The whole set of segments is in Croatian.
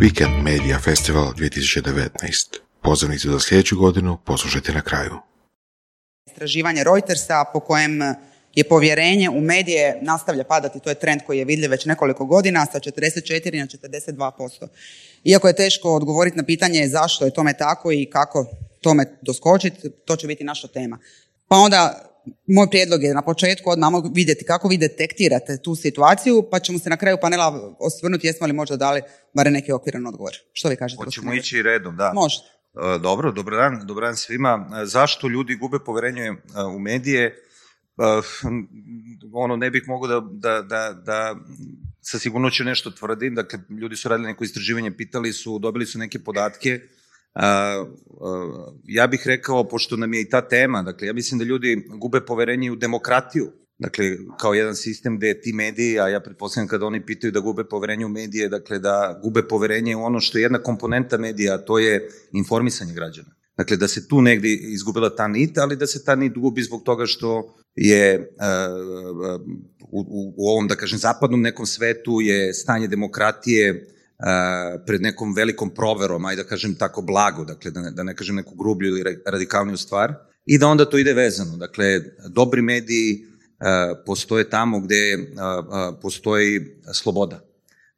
Weekend Media Festival 2019. Pozivnicu za sljedeću godinu poslušajte na kraju. Istraživanje Reutersa po kojem je povjerenje u medije nastavlja padati, to je trend koji je vidljiv već nekoliko godina, sa 44 na 42%. Iako je teško odgovoriti na pitanje zašto je tome tako i kako tome doskočiti, to će biti naša tema. Pa onda moj prijedlog je na početku odmah vidjeti kako vi detektirate tu situaciju, pa ćemo se na kraju panela osvrnuti jesmo li možda dali bar neki okviran odgovor. Što vi kažete? Hoćemo ići redom, da. Možete. E, dobro, dobar dan, dobar dan svima. E, zašto ljudi gube poverenje e, u medije? Ono, ne bih mogao da, da, da, da sa sigurnoću nešto tvrdim. Dakle, ljudi su radili neko istraživanje, pitali su, dobili su neke podatke ja bih rekao, pošto nam je i ta tema, dakle, ja mislim da ljudi gube poverenje u demokratiju, dakle, kao jedan sistem gde ti mediji, a ja pretpostavljam kada oni pitaju da gube poverenje u medije, dakle, da gube poverenje u ono što je jedna komponenta medija, a to je informisanje građana. Dakle, da se tu negdje izgubila ta nit, ali da se ta nit gubi zbog toga što je u, u, u ovom, da kažem, zapadnom nekom svetu je stanje demokratije pred nekom velikom proverom, ajde da kažem tako blago, dakle da ne, da ne kažem neku grublju ili radikalniju stvar, i da onda to ide vezano. Dakle, dobri mediji postoje tamo gde postoji sloboda.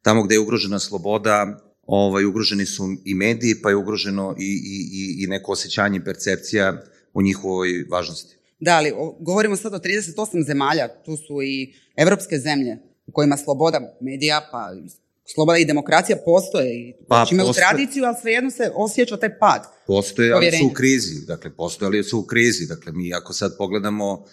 Tamo gde je ugrožena sloboda, ovaj, ugroženi su i mediji, pa je ugroženo i, i, i neko osjećanje i percepcija o njihovoj važnosti. Da, ali govorimo sad o 38 zemalja, tu su i evropske zemlje u kojima sloboda medija, pa sloboda i demokracija postoje i pa, znači imaju tradiciju, ali svejedno se osjeća taj pad. Postoje, ali su u krizi. Dakle, postoje, ali su u krizi. Dakle, mi ako sad pogledamo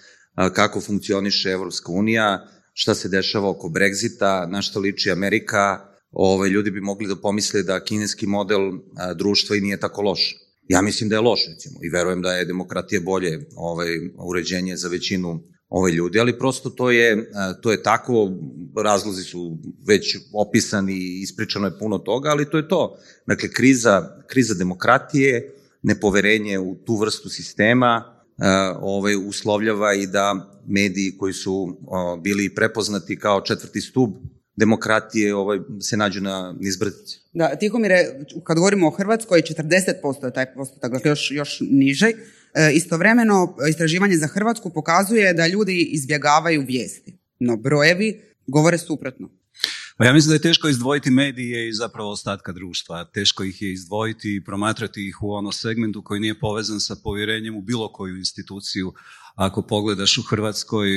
kako funkcioniše Evropska unija, šta se dešava oko Brexita, na što liči Amerika, ovaj, ljudi bi mogli da pomisle da kineski model a, društva i nije tako loš. Ja mislim da je loš, recimo, i verujem da je demokratija bolje ovaj, uređenje za većinu ove ljudi, ali prosto to je, e, to je tako, razlozi su već opisani ispričano je puno toga, ali to je to. Dakle, kriza, kriza demokratije, nepoverenje u tu vrstu sistema, e, ovaj, uslovljava i da mediji koji su bili prepoznati kao četvrti stub demokratije ovaj, se nađu na nizbrdici. Da, Tihomire, kad govorimo o Hrvatskoj, 40% je taj postotak, dakle još, još niže. E, istovremeno, istraživanje za Hrvatsku pokazuje da ljudi izbjegavaju vijesti, no brojevi govore suprotno. Pa ja mislim da je teško izdvojiti medije i zapravo ostatka društva. Teško ih je izdvojiti i promatrati ih u ono segmentu koji nije povezan sa povjerenjem u bilo koju instituciju. Ako pogledaš u Hrvatskoj,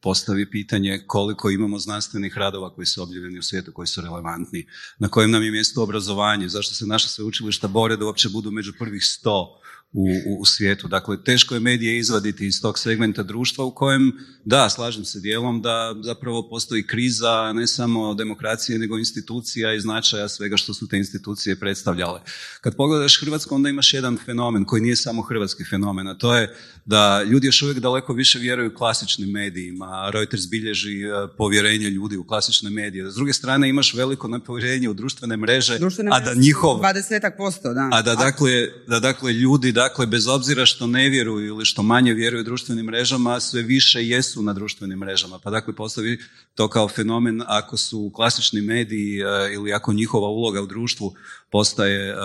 postavi pitanje koliko imamo znanstvenih radova koji su objavljeni u svijetu, koji su relevantni, na kojem nam je mjesto obrazovanje, zašto se naša sveučilišta bore da uopće budu među prvih sto u, u, svijetu. Dakle, teško je medije izvaditi iz tog segmenta društva u kojem, da, slažem se dijelom da zapravo postoji kriza ne samo demokracije, nego institucija i značaja svega što su te institucije predstavljale. Kad pogledaš Hrvatsku, onda imaš jedan fenomen koji nije samo hrvatski fenomen, a to je da ljudi još uvijek daleko više vjeruju klasičnim medijima. Reuters bilježi e, povjerenje ljudi u klasične medije. S druge strane imaš veliko nepovjerenje u društvene mreže, društvene a da njihov... 20%, da. A da dakle, da dakle ljudi dakle bez obzira što ne vjeruju ili što manje vjeruju društvenim mrežama, sve više jesu na društvenim mrežama. Pa dakle postavi to kao fenomen ako su klasični mediji e, ili ako njihova uloga u društvu postaje uh,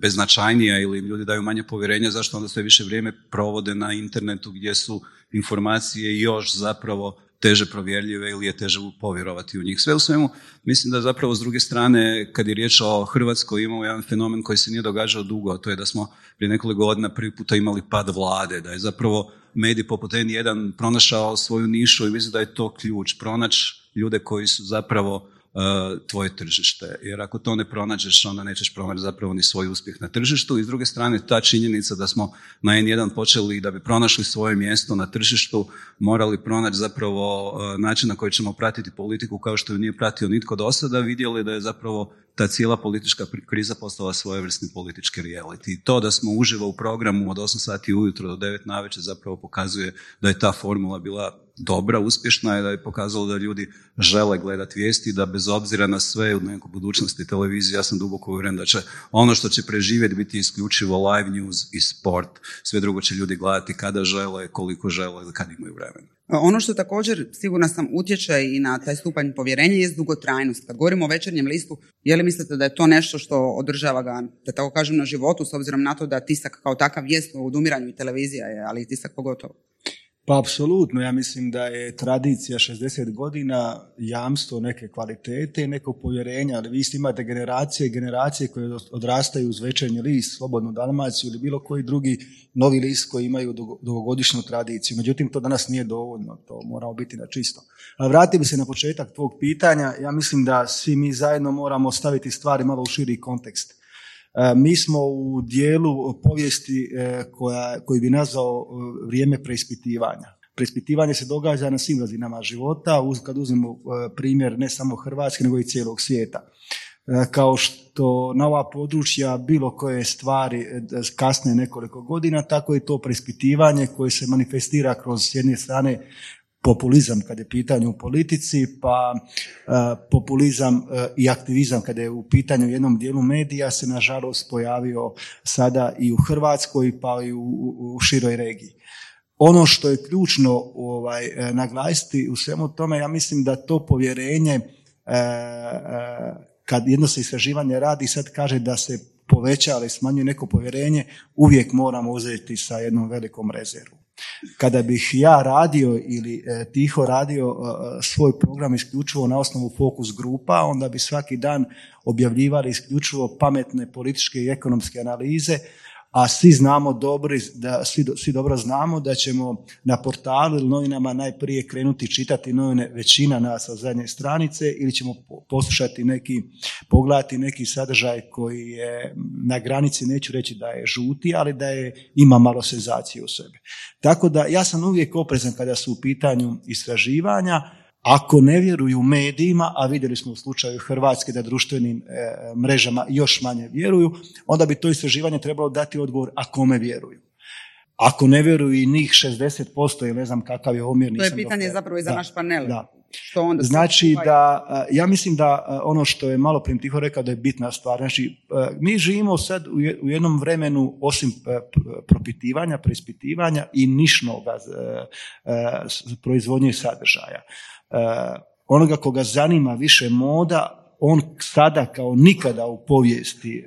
beznačajnija ili ljudi daju manje povjerenja, zašto onda sve više vrijeme provode na internetu gdje su informacije još zapravo teže provjerljive ili je teže povjerovati u njih. Sve u svemu, mislim da zapravo s druge strane, kad je riječ o Hrvatskoj, imamo jedan fenomen koji se nije događao dugo, a to je da smo prije nekoliko godina prvi puta imali pad vlade, da je zapravo medij poput N1 pronašao svoju nišu i mislim da je to ključ, pronaći ljude koji su zapravo tvoje tržište. Jer ako to ne pronađeš, onda nećeš pronaći zapravo ni svoj uspjeh na tržištu. I s druge strane, ta činjenica da smo na N1 počeli da bi pronašli svoje mjesto na tržištu, morali pronaći zapravo e, način na koji ćemo pratiti politiku kao što ju nije pratio nitko do sada, vidjeli da je zapravo ta cijela politička kriza postala svojevrsni politički reality. I to da smo uživo u programu od 8 sati ujutro do 9 navečer zapravo pokazuje da je ta formula bila dobra, uspješna je da je pokazalo da ljudi žele gledati vijesti, da bez obzira na sve u nekoj budućnosti televizije, ja sam duboko uvjeren da će ono što će preživjeti biti isključivo live news i sport. Sve drugo će ljudi gledati kada žele, koliko žele ili kad imaju vremena. Ono što također, sigurno sam, utječe i na taj stupanj povjerenja je dugotrajnost. Kad govorimo o večernjem listu, je li mislite da je to nešto što održava ga, da tako kažem, na životu, s obzirom na to da tisak kao takav jest u odumiranju i televizija je, ali i tisak pogotovo? Pa apsolutno, ja mislim da je tradicija 60 godina jamstvo neke kvalitete i nekog povjerenja, ali vi isto imate generacije i generacije koje odrastaju uz večernji list, Slobodnu Dalmaciju ili bilo koji drugi novi list koji imaju dugogodišnju tradiciju. Međutim, to danas nije dovoljno, to moramo biti na čisto. A vratio bi se na početak tvog pitanja, ja mislim da svi mi zajedno moramo staviti stvari malo u širi kontekst. E, mi smo u dijelu povijesti e, koja, koji bi nazvao e, vrijeme preispitivanja. Preispitivanje se događa na svim razinama života, kad uzmemo primjer ne samo Hrvatske, nego i cijelog svijeta. Kao što na ova područja bilo koje stvari kasne nekoliko godina, tako i to preispitivanje koje se manifestira kroz s jedne strane populizam kad je pitanje u politici, pa e, populizam e, i aktivizam kada je u pitanju jednom dijelu medija se nažalost pojavio sada i u Hrvatskoj pa i u, široj regiji. Ono što je ključno ovaj, e, naglasiti u svemu tome, ja mislim da to povjerenje kad jedno se istraživanje radi sad kaže da se poveća ali smanjuje neko povjerenje, uvijek moramo uzeti sa jednom velikom rezervom. Kada bih ja radio ili e, tiho radio e, svoj program isključivo na osnovu fokus grupa, onda bi svaki dan objavljivali isključivo pametne političke i ekonomske analize, a svi znamo dobro, da, svi, svi dobro znamo da ćemo na portalu ili novinama najprije krenuti čitati novine većina nas sa zadnje stranice ili ćemo poslušati neki, pogledati neki sadržaj koji je na granici, neću reći da je žuti, ali da je, ima malo senzacije u sebi. Tako da ja sam uvijek oprezan kada su u pitanju istraživanja, ako ne vjeruju medijima, a vidjeli smo u slučaju Hrvatske da društvenim e, mrežama još manje vjeruju, onda bi to istraživanje trebalo dati odgovor a kome vjeruju. Ako ne vjeruju i njih 60% ili ne znam kakav je omjer. To je pitanje zapravo i za naš panel. Da. Što onda znači da, e, ja mislim da e, ono što je malo prim tiho rekao da je bitna stvar, znači mi živimo sad u jednom vremenu osim propitivanja, preispitivanja i nišnog proizvodnje sadržaja. Onoga koga zanima više moda, on sada kao nikada u povijesti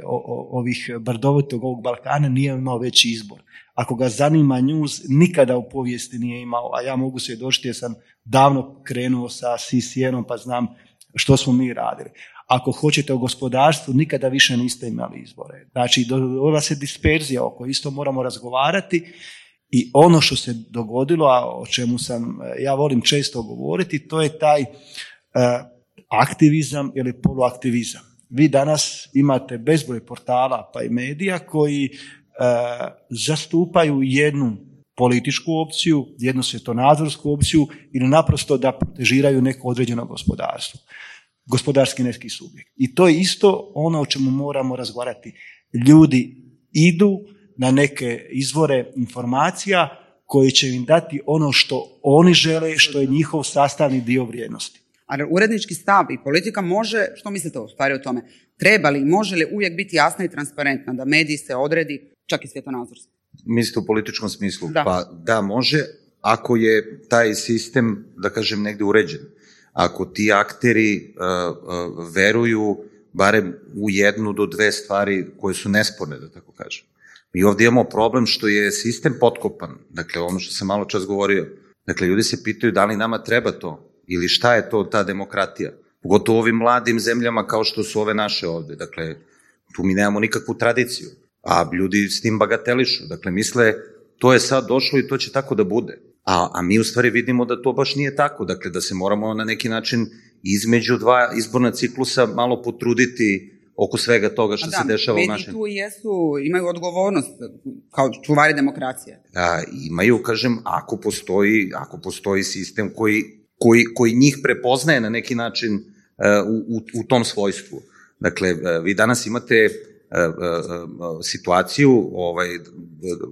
ovih brdovitog ovog Balkana nije imao veći izbor. Ako ga zanima news, nikada u povijesti nije imao, a ja mogu se doći jer sam davno krenuo sa CCN-om pa znam što smo mi radili. Ako hoćete o gospodarstvu, nikada više niste imali izbore. Znači, dogodila se disperzija oko isto moramo razgovarati i ono što se dogodilo, a o čemu sam ja volim često govoriti, to je taj e, aktivizam ili poluaktivizam. Vi danas imate bezbroj portala pa i medija koji e, zastupaju jednu političku opciju, jednu svjetonazorsku opciju ili naprosto da protežiraju neko određeno gospodarstvo. Gospodarski neki subjekt. I to je isto ono o čemu moramo razgovarati. Ljudi idu na neke izvore informacija koji će im dati ono što oni žele, što je njihov sastavni dio vrijednosti. A urednički stav i politika može, što mislite u stvari o tome, treba li, može li uvijek biti jasna i transparentna da mediji se odredi, čak i svjetonazorski? Mislite u političkom smislu? Da. Pa da, može, ako je taj sistem, da kažem, negdje uređen. Ako ti akteri uh, uh, veruju barem u jednu do dve stvari koje su nesporne, da tako kažem. Mi ovdje imamo problem što je sistem potkopan. Dakle, ono što sam malo čas govorio. Dakle, ljudi se pitaju da li nama treba to ili šta je to ta demokratija. Pogotovo u ovim mladim zemljama kao što su ove naše ovde. Dakle, tu mi nemamo nikakvu tradiciju. A ljudi s tim bagatelišu. Dakle, misle, to je sad došlo i to će tako da bude. A, a mi u stvari vidimo da to baš nije tako. Dakle, da se moramo na neki način između dva izborna ciklusa malo potruditi oko svega toga što da, se dešava u našem... tu jesu, imaju odgovornost kao čuvari demokracije. Da, imaju, kažem, ako postoji, ako postoji sistem koji, koji, koji njih prepoznaje na neki način uh, u, u, u tom svojstvu. Dakle, uh, vi danas imate uh, situaciju, ovaj,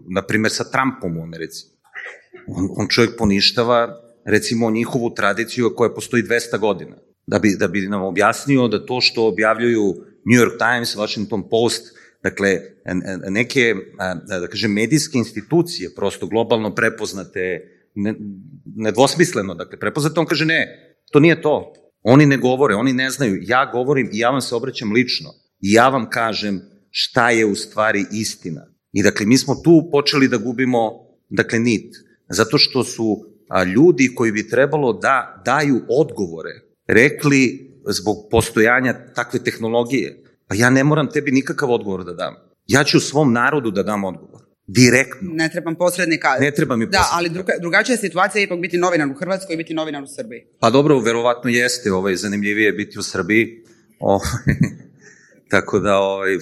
na primjer sa Trumpom u Americi. On, on čovjek poništava recimo njihovu tradiciju koja postoji 200 godina. Da bi, da bi nam objasnio da to što objavljuju New York Times, Washington Post, dakle neke da kažem medijske institucije prosto globalno prepoznate ne, nedvosmisleno, dakle prepoznate, on kaže ne, to nije to. Oni ne govore, oni ne znaju. Ja govorim i ja vam se obraćam lično. I ja vam kažem šta je u stvari istina. I dakle, mi smo tu počeli da gubimo, dakle, nit. Zato što su ljudi koji bi trebalo da daju odgovore, rekli zbog postojanja takve tehnologije, pa ja ne moram tebi nikakav odgovor da dam. Ja ću svom narodu da dam odgovor. Direktno. Ne trebam posrednika. Ne treba mi posrednika. Da, ali druga, drugačija situacija je ipak biti novinar u Hrvatskoj i biti novinar u Srbiji. Pa dobro, verovatno jeste, ovaj, zanimljivije biti u Srbiji. Ovaj, tako da, ovaj,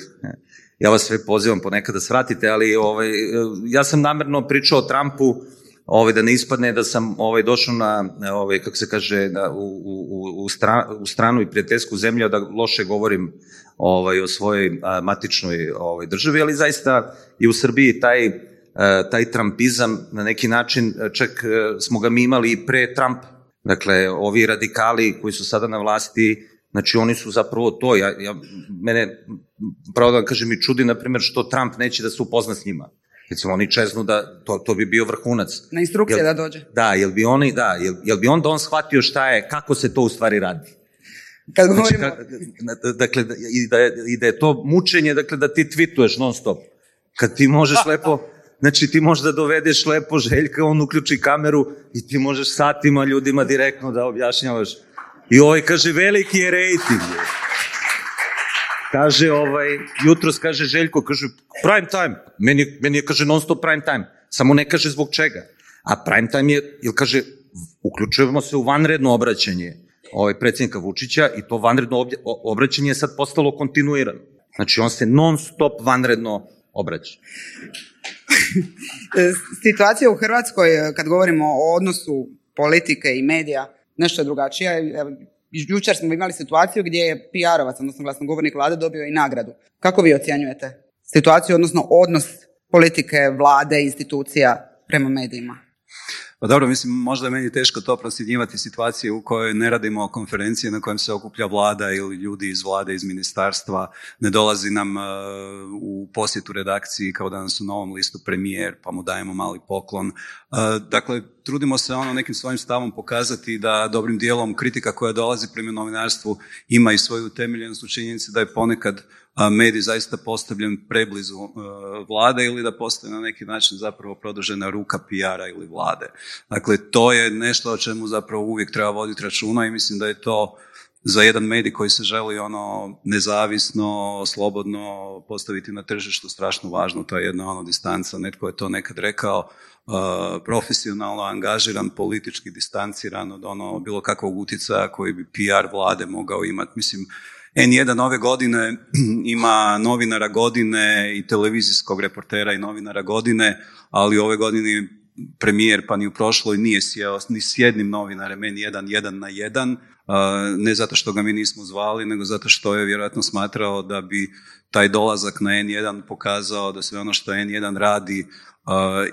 ja vas sve pozivam ponekad da svratite, ali ovaj, ja sam namerno pričao o Trumpu, ovaj, da ne ispadne da sam ovaj, došao na, ovaj, kako se kaže, da, u, u, u, stra, u stranu i prijateljsku zemlju, da loše govorim ovaj, o svojoj a, matičnoj ovaj, državi, ali zaista i u Srbiji taj, a, taj trampizam na neki način, čak a, smo ga mi imali i pre Trumpa. Dakle, ovi radikali koji su sada na vlasti, znači oni su zapravo to. Ja, ja, mene, pravo da vam kažem, mi čudi, na primjer, što Trump neće da se upozna s njima. Recimo, oni čeznu da, to, to bi bio vrhunac. Na instrukcije jel, da dođe. Da, jel bi oni, da, jel, jel bi onda on shvatio šta je, kako se to u stvari radi. Kad znači, govorimo... Znači, dakle, i da, je, i da je to mučenje, dakle, da ti tvituješ non stop. Kad ti možeš lepo, znači ti možeš da dovedeš lepo Željka, on uključi kameru i ti možeš satima ljudima direktno da objašnjavaš. I ovaj kaže, veliki je rejting. Kaže, ovaj, jutros kaže Željko, kaže, prime time. Meni, meni je, kaže, non stop prime time. Samo ne kaže zbog čega. A prime time je, ili kaže, uključujemo se u vanredno obraćanje ovaj, predsjednika Vučića i to vanredno obraćanje je sad postalo kontinuirano. Znači, on se non stop vanredno obraća. Situacija u Hrvatskoj, kad govorimo o odnosu politike i medija, nešto je drugačija. Jučer smo imali situaciju gdje je PR-ovac, odnosno glasnogovornik vlade, dobio i nagradu. Kako vi ocjenjujete situaciju, odnosno odnos politike, vlade, institucija prema medijima? Pa dobro, mislim, možda je meni teško to prosjednjivati situacije u kojoj ne radimo konferencije na kojem se okuplja vlada ili ljudi iz vlade, iz ministarstva, ne dolazi nam uh, u posjetu redakciji kao danas u novom listu premijer, pa mu dajemo mali poklon. Uh, dakle, trudimo se ono nekim svojim stavom pokazati da dobrim dijelom kritika koja dolazi prema novinarstvu ima i svoju utemeljenost u činjenici da je ponekad medij zaista postavljen preblizu e, vlade ili da postoji na neki način zapravo produžena ruka PR-a ili vlade. Dakle, to je nešto o čemu zapravo uvijek treba voditi računa i mislim da je to za jedan medij koji se želi ono nezavisno, slobodno postaviti na tržištu strašno važno, to je jedna ono distanca, netko je to nekad rekao, uh, profesionalno angažiran, politički distanciran od ono bilo kakvog utjecaja koji bi PR vlade mogao imati. Mislim, N1 ove godine ima novinara godine i televizijskog reportera i novinara godine, ali ove godine premijer pa ni u prošloj nije sjeo ni s jednim novinarem N1 jedan na jedan, ne zato što ga mi nismo zvali, nego zato što je vjerojatno smatrao da bi taj dolazak na N1 pokazao da sve ono što N1 radi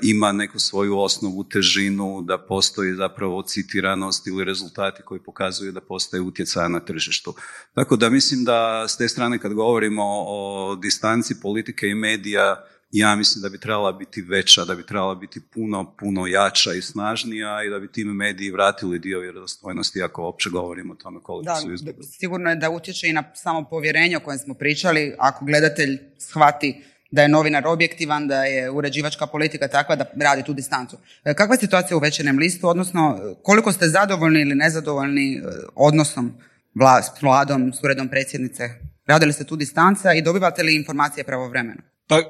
ima neku svoju osnovu, težinu, da postoji zapravo citiranost ili rezultati koji pokazuju da postoje utjecaja na tržištu. Tako da mislim da s te strane kad govorimo o distanci politike i medija, ja mislim da bi trebala biti veća, da bi trebala biti puno, puno jača i snažnija i da bi tim mediji vratili dio vjerodostojnosti ako uopće govorimo o tome koliko da, su izgubili. Sigurno je da utječe i na samo povjerenje o kojem smo pričali. Ako gledatelj shvati da je novinar objektivan, da je uređivačka politika takva da radi tu distancu. E, kakva je situacija u večernem listu, odnosno koliko ste zadovoljni ili nezadovoljni e, odnosom s vladom, s uredom predsjednice? Radili ste tu distanca i dobivate li informacije pravovremeno? Pa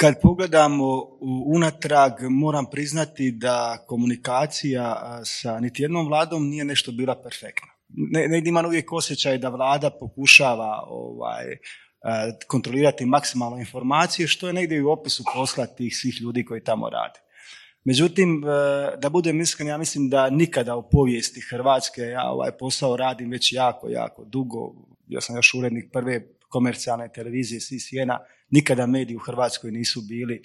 kad pogledamo unatrag, moram priznati da komunikacija sa niti jednom vladom nije nešto bila perfektna. Ne, ne imam uvijek osjećaj da vlada pokušava ovaj, kontrolirati maksimalno informacije, što je negdje u opisu posla tih svih ljudi koji tamo rade. Međutim, da budem iskren, ja mislim da nikada u povijesti Hrvatske ja ovaj posao radim već jako, jako dugo. Ja sam još urednik prve komercijalne televizije CCN-a, nikada mediji u Hrvatskoj nisu bili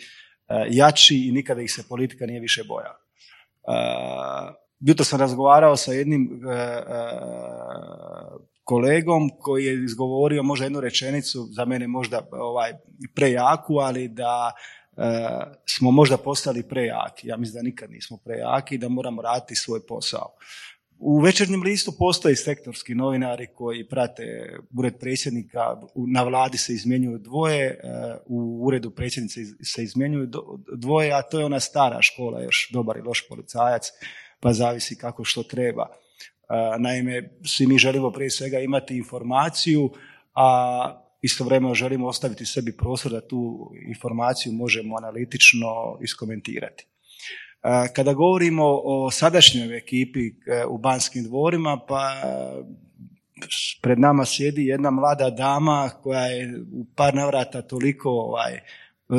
jači i nikada ih se politika nije više bojala. jutro sam razgovarao sa jednim kolegom koji je izgovorio možda jednu rečenicu, za mene možda ovaj, prejaku, ali da smo možda postali prejaki. Ja mislim da nikad nismo prejaki i da moramo raditi svoj posao. U večernjem listu postoje sektorski novinari koji prate ured predsjednika, na vladi se izmjenjuju dvoje, e, u uredu predsjednice se izmjenjuju dvoje, a to je ona stara škola, još dobar i loš policajac, pa zavisi kako što treba. E, naime, svi mi želimo prije svega imati informaciju, a istovremeno želimo ostaviti sebi prostor da tu informaciju možemo analitično iskomentirati. Kada govorimo o sadašnjoj ekipi e, u Banskim dvorima, pa pred nama sjedi jedna mlada dama koja je u par navrata toliko ovaj,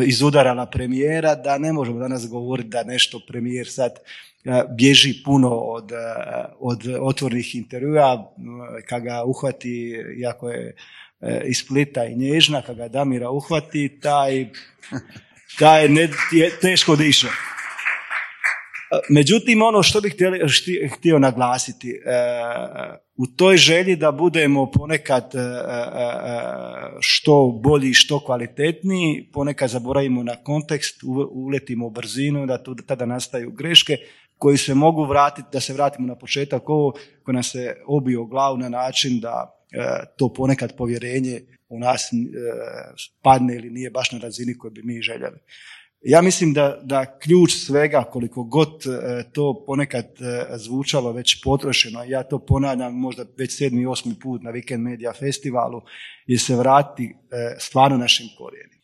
izudarala premijera da ne možemo danas govoriti da nešto premijer sad e, bježi puno od, e, od otvornih intervjua, kad ga uhvati, iako je iz Splita i nježna, kad ga Damira uhvati, taj, taj ne, je teško diše. Međutim, ono što bih htio naglasiti, e, u toj želji da budemo ponekad e, e, što bolji, što kvalitetniji, ponekad zaboravimo na kontekst, uletimo u brzinu, da tada nastaju greške koji se mogu vratiti, da se vratimo na početak ovo koji nam se obio glavu na način da to ponekad povjerenje u nas padne ili nije baš na razini koju bi mi željeli. Ja mislim da, da ključ svega, koliko god e, to ponekad e, zvučalo već potrošeno, ja to ponavljam možda već sedmi, osmi put na Weekend Media Festivalu, je se vrati e, stvarno našim korijenima.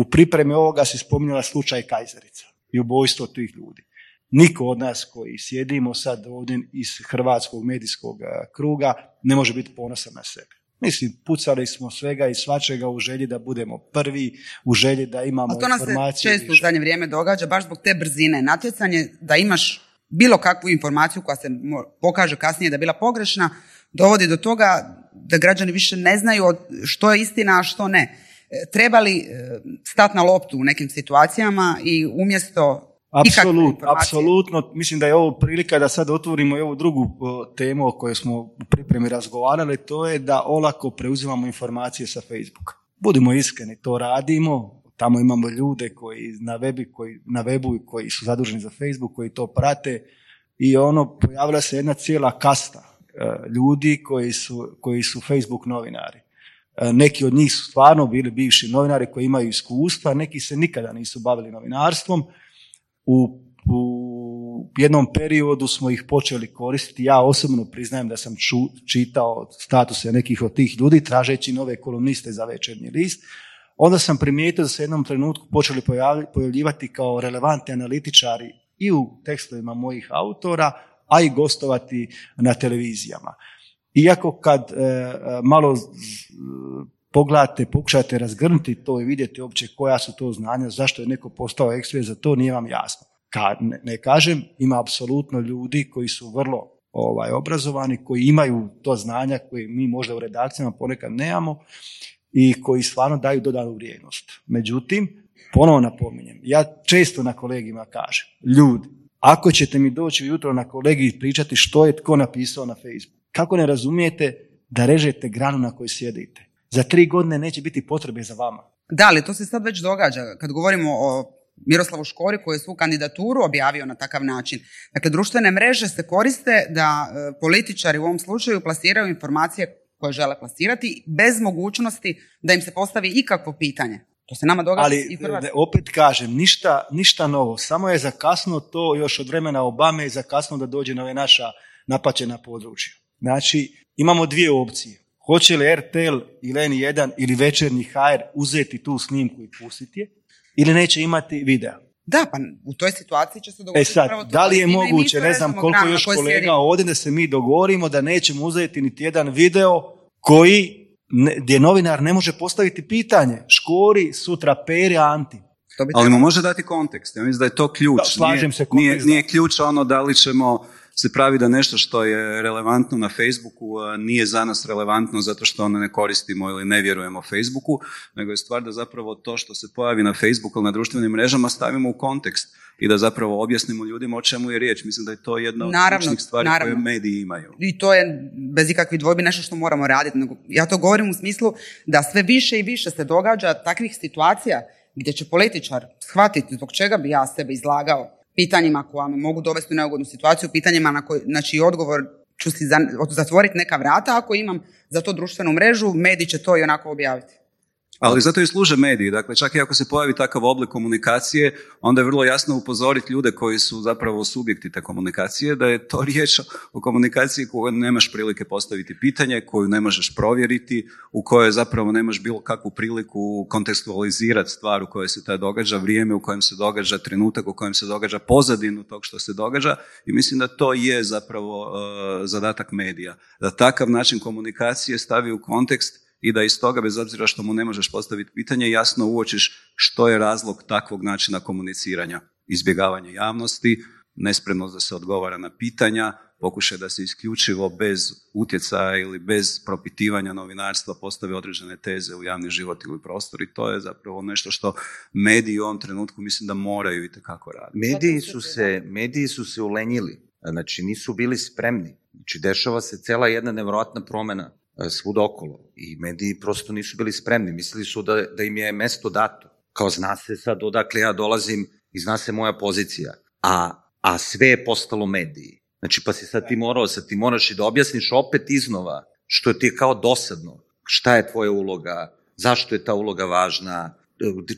U pripremi ovoga se spominjala slučaj Kajzerica i ubojstvo tih ljudi. Niko od nas koji sjedimo sad ovdje iz hrvatskog medijskog kruga ne može biti ponosan na sebe. Mislim, pucali smo svega i svačega u želji da budemo prvi, u želji da imamo informacije. to nas se često u zadnje vrijeme događa, baš zbog te brzine. Natjecanje da imaš bilo kakvu informaciju koja se pokaže kasnije da je bila pogrešna, dovodi do toga da građani više ne znaju što je istina, a što ne. E, trebali e, stati na loptu u nekim situacijama i umjesto Apsolutno, apsolutno. Mislim da je ovo prilika da sad otvorimo i ovu drugu temu o kojoj smo u pripremi razgovarali, to je da olako preuzimamo informacije sa Facebooka. Budimo iskreni, to radimo, tamo imamo ljude koji na, webi, koji, na webu koji su zaduženi za Facebook, koji to prate i ono, pojavila se jedna cijela kasta e, ljudi koji su, koji su Facebook novinari. E, neki od njih su stvarno bili bivši novinari koji imaju iskustva, neki se nikada nisu bavili novinarstvom, u, u jednom periodu smo ih počeli koristiti. Ja osobno priznajem da sam ču, čitao statuse nekih od tih ljudi tražeći nove kolumniste za večernji list. Onda sam primijetio da se u jednom trenutku počeli pojavljivati kao relevantni analitičari i u tekstovima mojih autora, a i gostovati na televizijama. Iako kad e, e malo pogledate, pokušate razgrnuti to i vidjeti uopće koja su to znanja, zašto je neko postao ekspert za to, nije vam jasno. Ka, ne, kažem, ima apsolutno ljudi koji su vrlo ovaj, obrazovani, koji imaju to znanja koje mi možda u redakcijama ponekad nemamo i koji stvarno daju dodanu vrijednost. Međutim, ponovo napominjem, ja često na kolegima kažem, ljudi, ako ćete mi doći jutro na kolegi i pričati što je tko napisao na Facebook, kako ne razumijete da režete granu na kojoj sjedite? Za tri godine neće biti potrebe za vama. Da, ali to se sad već događa. Kad govorimo o Miroslavu Škori koji je svu kandidaturu objavio na takav način. Dakle, društvene mreže se koriste da e, političari u ovom slučaju plasiraju informacije koje žele plasirati bez mogućnosti da im se postavi ikakvo pitanje. To se nama događa Ali, i opet kažem, ništa, ništa novo. Samo je zakasno to još od vremena Obame i zakasno da dođe na ove naša napačena područja. Znači, imamo dvije opcije. Hoće li RTL ili N1 ili Večernji HR uzeti tu snimku i pustiti je ili neće imati video? Da, pa u toj situaciji će se dogoditi. E sad, da li je moguće, ne znam koliko još kolega ovdje da se mi dogovorimo da nećemo uzeti niti jedan video koji gdje novinar ne može postaviti pitanje škori, sutra peri, anti. Ali mu može dati kontekst. Ja mislim da je to ključ. slažem se. Nije, nije ključ ono da li ćemo se pravi da nešto što je relevantno na Facebooku nije za nas relevantno zato što ono ne koristimo ili ne vjerujemo Facebooku, nego je stvar da zapravo to što se pojavi na Facebooku ili na društvenim mrežama stavimo u kontekst i da zapravo objasnimo ljudima o čemu je riječ. Mislim da je to jedna od ključnih stvari koje mediji imaju. I to je bez ikakvih dvojbi nešto što moramo raditi. Ja to govorim u smislu da sve više i više se događa takvih situacija gdje će političar shvatiti zbog čega bi ja sebe izlagao pitanjima koja me mogu dovesti u neugodnu situaciju, pitanjima na koji, znači odgovor ću si zatvoriti neka vrata ako imam za to društvenu mrežu, mediji će to i onako objaviti. Ali zato i služe mediji. Dakle, čak i ako se pojavi takav oblik komunikacije, onda je vrlo jasno upozoriti ljude koji su zapravo subjekti te komunikacije, da je to riječ o komunikaciji koju nemaš prilike postaviti pitanje, koju ne možeš provjeriti, u kojoj zapravo nemaš bilo kakvu priliku kontekstualizirati stvar u kojoj se taj događa, vrijeme u kojem se događa, trenutak u kojem se događa, pozadinu tog što se događa i mislim da to je zapravo uh, zadatak medija. Da takav način komunikacije stavi u kontekst i da iz toga, bez obzira što mu ne možeš postaviti pitanje, jasno uočiš što je razlog takvog načina komuniciranja. Izbjegavanje javnosti, nespremnost da se odgovara na pitanja, pokušaj da se isključivo bez utjecaja ili bez propitivanja novinarstva postave određene teze u javni život ili prostor i to je zapravo nešto što mediji u ovom trenutku mislim da moraju i tekako raditi. Mediji su se, mediji su se ulenjili, znači nisu bili spremni. Znači dešava se cela jedna nevjerojatna promena E, svud okolo. I mediji prosto nisu bili spremni, mislili su da, da im je mesto dato. Kao zna se sad odakle ja dolazim i zna se moja pozicija, a, a sve je postalo mediji. Znači pa si sad ti morao, sad ti moraš i da objasniš opet iznova što ti je kao dosadno, šta je tvoja uloga, zašto je ta uloga važna,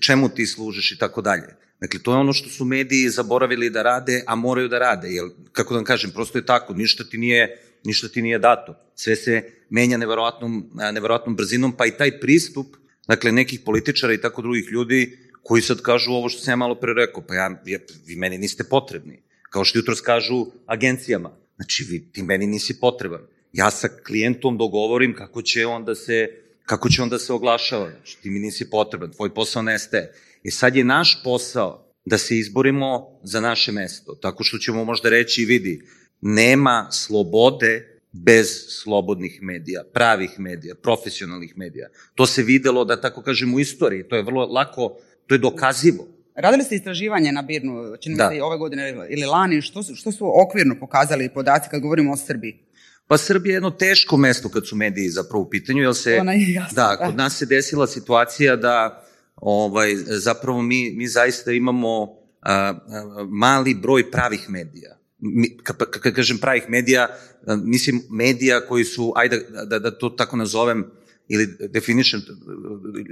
čemu ti služiš i tako dalje. Dakle, to je ono što su mediji zaboravili da rade, a moraju da rade, jer, kako da vam kažem, prosto je tako, ništa ti nije, ništa ti nije dato. Sve se menja neverovatnom, neverovatnom brzinom, pa i taj pristup, dakle, nekih političara i tako drugih ljudi, koji sad kažu ovo što sam ja malo pre rekao, pa ja, ja, vi meni niste potrebni. Kao što jutro kažu agencijama. Znači, vi, ti meni nisi potreban. Ja sa klijentom dogovorim kako će on da se, kako će on da se oglašava. Znači, ti mi nisi potreban, tvoj posao nestaje. I sad je naš posao da se izborimo za naše mesto. Tako što ćemo možda reći i vidi, nema slobode bez slobodnih medija, pravih medija, profesionalnih medija. To se videlo, da tako kažem, u istoriji. To je vrlo lako, to je dokazivo. Radili ste istraživanje na Birnu, čini da. se ove godine ili lani, što su, što su okvirno pokazali podaci kad govorimo o Srbiji? Pa Srbija je jedno teško mesto kad su mediji zapravo u pitanju, jer se, Ona je jasno, da, kod nas se desila situacija da ovaj, zapravo mi, mi zaista imamo a, a, mali broj pravih medija kad kažem pravih medija, mislim medija koji su, ajde da, da, to tako nazovem, ili definišem,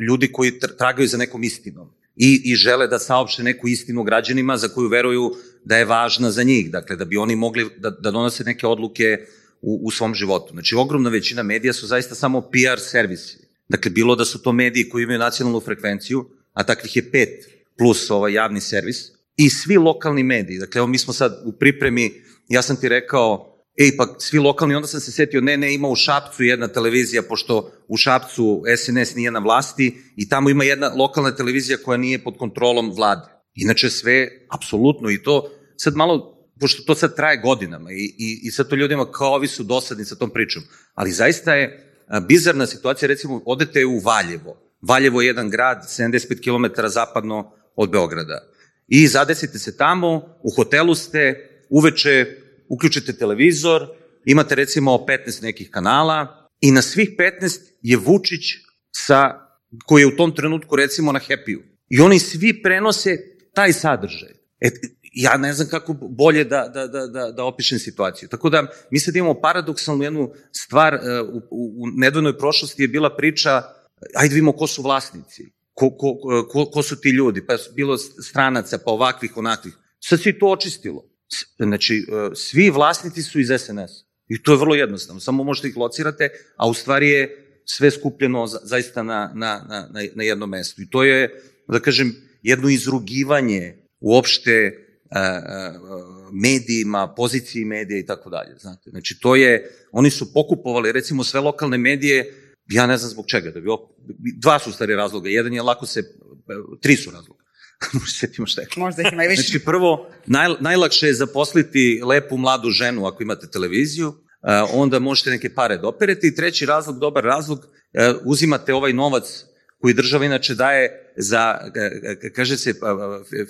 ljudi koji tragaju za nekom istinom i, i žele da saopšte neku istinu građanima za koju veruju da je važna za njih, dakle da bi oni mogli da, da donose neke odluke u, u svom životu. Znači, ogromna većina medija su zaista samo PR servisi. Dakle, bilo da su to mediji koji imaju nacionalnu frekvenciju, a takvih je pet plus ovaj javni servis, i svi lokalni mediji. Dakle, evo mi smo sad u pripremi, ja sam ti rekao, ej pa svi lokalni, onda sam se setio, ne, ne, ima u Šapcu jedna televizija, pošto u Šapcu SNS nije na vlasti i tamo ima jedna lokalna televizija koja nije pod kontrolom vlade. Inače sve, apsolutno, i to sad malo, pošto to sad traje godinama i, i, i sad to ljudima kao ovi su dosadni sa tom pričom, ali zaista je bizarna situacija, recimo, odete u Valjevo. Valjevo je jedan grad, 75 km zapadno od Beograda i zadesite se tamo, u hotelu ste, uveče uključite televizor, imate recimo 15 nekih kanala i na svih 15 je Vučić sa, koji je u tom trenutku recimo na Happy-u. I oni svi prenose taj sadržaj. E, ja ne znam kako bolje da, da, da, da, da opišem situaciju. Tako da mi sad imamo paradoksalnu jednu stvar, e, u, u, u nedavnoj prošlosti je bila priča, ajde vidimo ko su vlasnici ko, ko, ko, su ti ljudi, pa bilo stranaca, pa ovakvih, onakvih. Sad se to očistilo. Znači, e, svi vlasnici su iz SNS. I to je vrlo jednostavno. Samo možete ih locirate, a u stvari je sve skupljeno zaista na, na, na, na jednom mestu. I to je, da kažem, jedno izrugivanje uopšte e, e, medijima, poziciji medija i tako dalje. Znači, to je, oni su pokupovali, recimo, sve lokalne medije, ja ne znam zbog čega, da bi op... dva su stari razloga, jedan je lako se, tri su razloga. Možda sjetimo šta je. Možda ih ima i više. Znači, prvo, naj, najlakše je zaposliti lepu mladu ženu ako imate televiziju, e, onda možete neke pare dopereti i treći razlog, dobar razlog, e, uzimate ovaj novac koji država inače daje za, e, kaže se,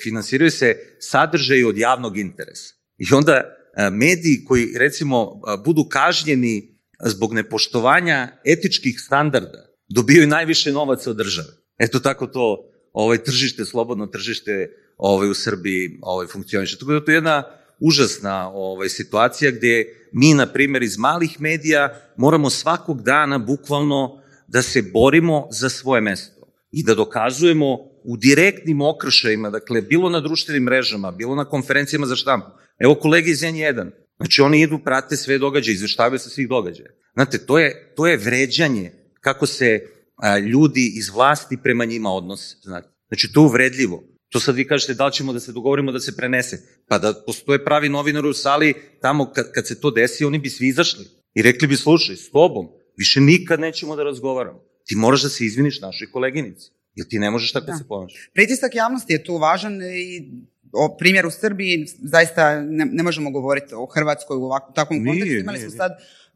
finansiraju se sadržaj od javnog interesa. I onda mediji koji, recimo, budu kažnjeni zbog nepoštovanja etičkih standarda, dobijaju najviše novaca od države. Eto tako to ovaj tržište, slobodno tržište ovaj, u Srbiji ovaj, funkcioniše. Tako da to je jedna užasna ovaj, situacija gde mi, na primjer, iz malih medija moramo svakog dana bukvalno da se borimo za svoje mesto i da dokazujemo u direktnim okršajima, dakle, bilo na društvenim mrežama, bilo na konferencijama za štampu. Evo kolege iz N1, znači oni idu, prate sve događaje, izveštavaju sa svih događaja. Znate, to je, to je vređanje kako se a, ljudi iz vlasti prema njima odnose. Znate. Znači, to je uvredljivo. To sad vi kažete da li ćemo da se dogovorimo da se prenese. Pa da postoje pravi novinari u sali, tamo kad, kad se to desi, oni bi svi izašli. I rekli bi, slušaj, s tobom, više nikad nećemo da razgovaramo. Ti moraš da se izviniš našoj koleginici. Jer ti ne možeš tako da, da se ponašaš. Pritisak javnosti je tu važan i o primjer u Srbiji zaista ne, ne možemo govoriti o Hrvatskoj u ovakvom takvom kontekstu. Imali smo sad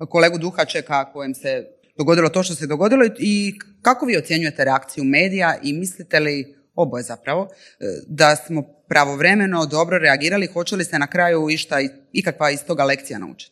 kolegu Duhačeka kojem se dogodilo to što se dogodilo i kako vi ocjenjujete reakciju medija i mislite li oboje zapravo, e, da smo pravovremeno dobro reagirali, hoće li se na kraju išta, ikakva iz toga lekcija naučiti?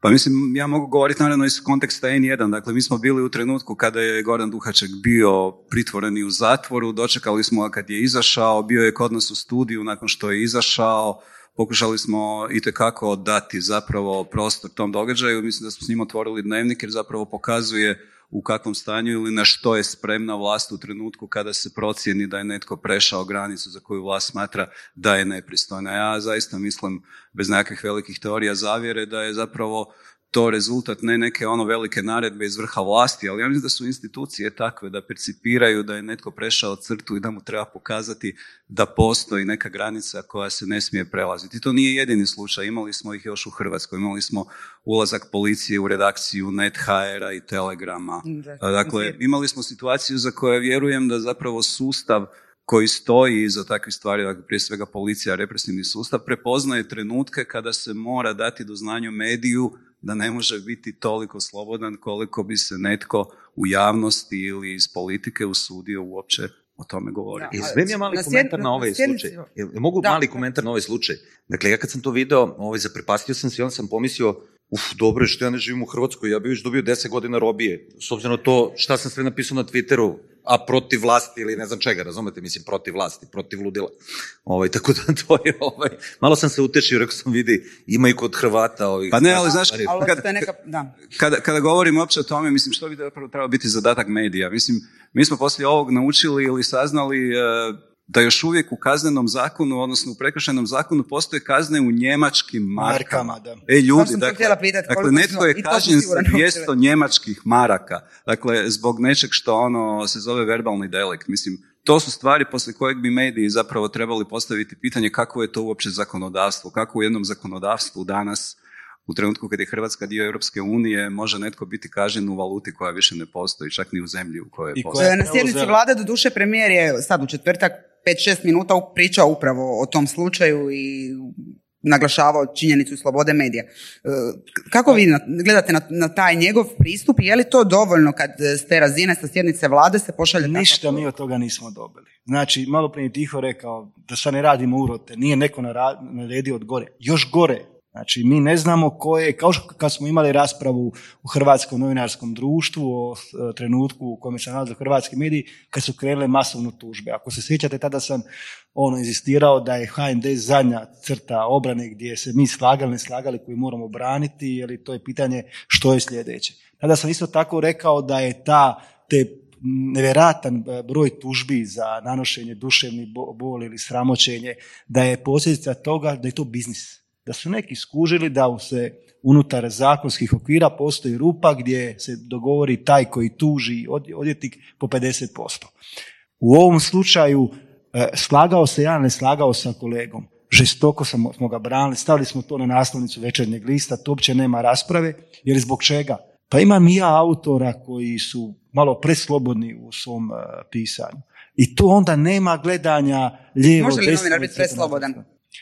Pa mislim, ja mogu govoriti naravno iz konteksta N1. Dakle, mi smo bili u trenutku kada je Goran Duhaček bio pritvoreni u zatvoru, dočekali smo ga kad je izašao, bio je kod nas u studiju nakon što je izašao, pokušali smo i tekako dati zapravo prostor tom događaju. Mislim da smo s njim otvorili dnevnik jer zapravo pokazuje u kakvom stanju ili na što je spremna vlast u trenutku kada se procijeni da je netko prešao granicu za koju vlast smatra da je nepristojna. Ja zaista mislim, bez nekakvih velikih teorija zavjere, da je zapravo to rezultat ne neke ono velike naredbe iz vrha vlasti, ali ja mislim da su institucije takve da percipiraju da je netko prešao crtu i da mu treba pokazati da postoji neka granica koja se ne smije prelaziti. To nije jedini slučaj, imali smo ih još u Hrvatskoj, imali smo ulazak policije u redakciju NetHR-a i Telegrama. Dakle, imali smo situaciju za koje vjerujem da zapravo sustav koji stoji iza takvih stvari, dakle prije svega policija, represivni sustav, prepoznaje trenutke kada se mora dati do znanju mediju da ne može biti toliko slobodan koliko bi se netko u javnosti ili iz politike usudio uopće o tome govoriti. Da, je mali na komentar na ovaj slučaj. Jel, mogu da. mali komentar na ovaj slučaj? Dakle, ja kad sam to video, ovaj, zaprepastio sam se i onda sam pomislio, uf, dobro je što ja ne živim u Hrvatskoj, ja bih već dobio 10 godina robije, s obzirom na to šta sam sve napisao na Twitteru, a protiv vlasti ili ne znam čega, razumete, mislim, protiv vlasti, protiv ludila. Ovaj, tako da to je, ovaj, malo sam se utešio, rekao sam, vidi, ima i kod Hrvata. Ovaj, pa ne, ali znaš, kada, neka, da. kada, kada govorim uopće o tome, mislim, što bi zapravo trebao biti zadatak medija? Mislim, mi smo poslije ovog naučili ili saznali uh, da još uvijek u kaznenom zakonu, odnosno u prekršajnom zakonu postoje kazne u njemačkim markama. markama da. E, ljudi, dakle, dakle netko je kažnjen sa 200 njemačkih maraka, dakle, zbog nečeg što ono se zove verbalni delikt. Mislim, to su stvari poslije kojeg bi mediji zapravo trebali postaviti pitanje kako je to uopće zakonodavstvo, kako u jednom zakonodavstvu danas u trenutku kad je Hrvatska dio Europske unije može netko biti kažen u valuti koja više ne postoji, čak ni u zemlji u kojoj postoji. Na sjednici vlade do duše premijer je sad u četvrtak 5-6 minuta pričao upravo o tom slučaju i naglašavao činjenicu slobode medija. E, kako vi gledate na, na taj njegov pristup i je li to dovoljno kad s te razine sa sjednice vlade se pošalje Ništa mi od toga nismo dobili. Znači, malo prije tiho rekao da sad ne radimo urote, nije neko naredio od gore. Još gore, Znači, mi ne znamo koje, kao što kad smo imali raspravu u Hrvatskom novinarskom društvu o e, trenutku u kome se nalaze hrvatski mediji, kad su krenule masovno tužbe. Ako se sjećate, tada sam ono inzistirao da je HND zadnja crta obrane gdje se mi slagali, ne slagali, koji moramo braniti, jer to je pitanje što je sljedeće. Tada sam isto tako rekao da je ta, te nevjeratan broj tužbi za nanošenje duševnih boli ili sramoćenje, da je posljedica toga da je to biznis da su neki skužili da se unutar zakonskih okvira postoji rupa gdje se dogovori taj koji tuži odjetnik po 50%. U ovom slučaju e, slagao se ja, ne slagao sa kolegom. Žestoko smo ga branili, stavili smo to na naslovnicu večernjeg lista, to uopće nema rasprave, jer zbog čega? Pa imam i ja autora koji su malo preslobodni u svom e, pisanju. I tu onda nema gledanja lijevo, Može li novinar biti preslobodan?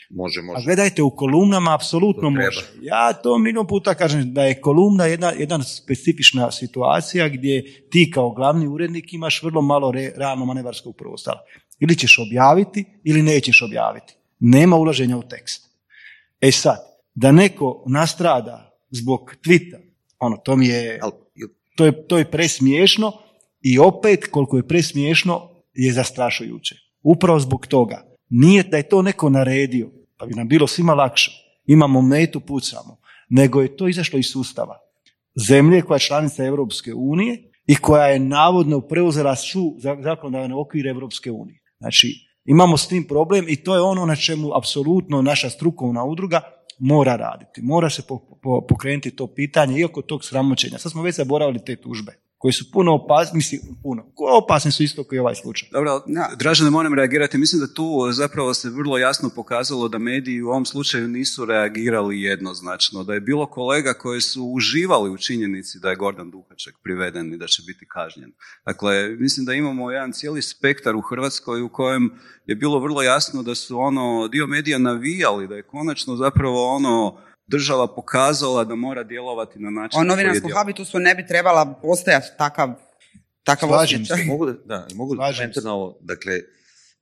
Može, A može. gledajte, u kolumnama apsolutno može. Ja to milion puta kažem da je kolumna jedna, jedna specifična situacija gdje ti kao glavni urednik imaš vrlo malo re, realno manevarskog prostora. Ili ćeš objaviti ili nećeš objaviti. Nema ulaženja u tekst. E sad, da neko nastrada zbog tvita, ono, to mi je, to je, to je presmiješno i opet koliko je presmiješno je zastrašujuće. Upravo zbog toga. Nije da je to neko naredio, pa bi nam bilo svima lakše. Imamo metu, pucamo. Nego je to izašlo iz sustava. Zemlje koja je članica Europske unije i koja je navodno preuzela su zakonodavne okvire Europske unije. Znači, imamo s tim problem i to je ono na čemu apsolutno naša strukovna udruga mora raditi. Mora se po- po- pokrenuti to pitanje i oko tog sramoćenja. Sad smo već zaboravili te tužbe koje su puno opasne, mislim, puno, opasne su isto kao i ovaj slučaj. Dobro, Da. Dražene, moram reagirati. Mislim da tu zapravo se vrlo jasno pokazalo da mediji u ovom slučaju nisu reagirali jednoznačno. Da je bilo kolega koji su uživali u činjenici da je Gordan Duhaček priveden i da će biti kažnjen. Dakle, mislim da imamo jedan cijeli spektar u Hrvatskoj u kojem je bilo vrlo jasno da su ono dio medija navijali, da je konačno zapravo ono država pokazala da mora djelovati na način O novinarskom habitusu ne bi trebala postojati takav, takav Slažem osjećaj. se. Mogu da, da, mogu da se. na ovo. Dakle,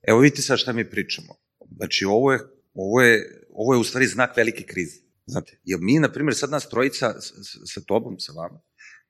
evo vidite sad šta mi pričamo. Znači, ovo je, ovo je, ovo je u stvari znak velike krize. Znate, jer mi, na primjer, sad nas trojica sa tobom, sa vama,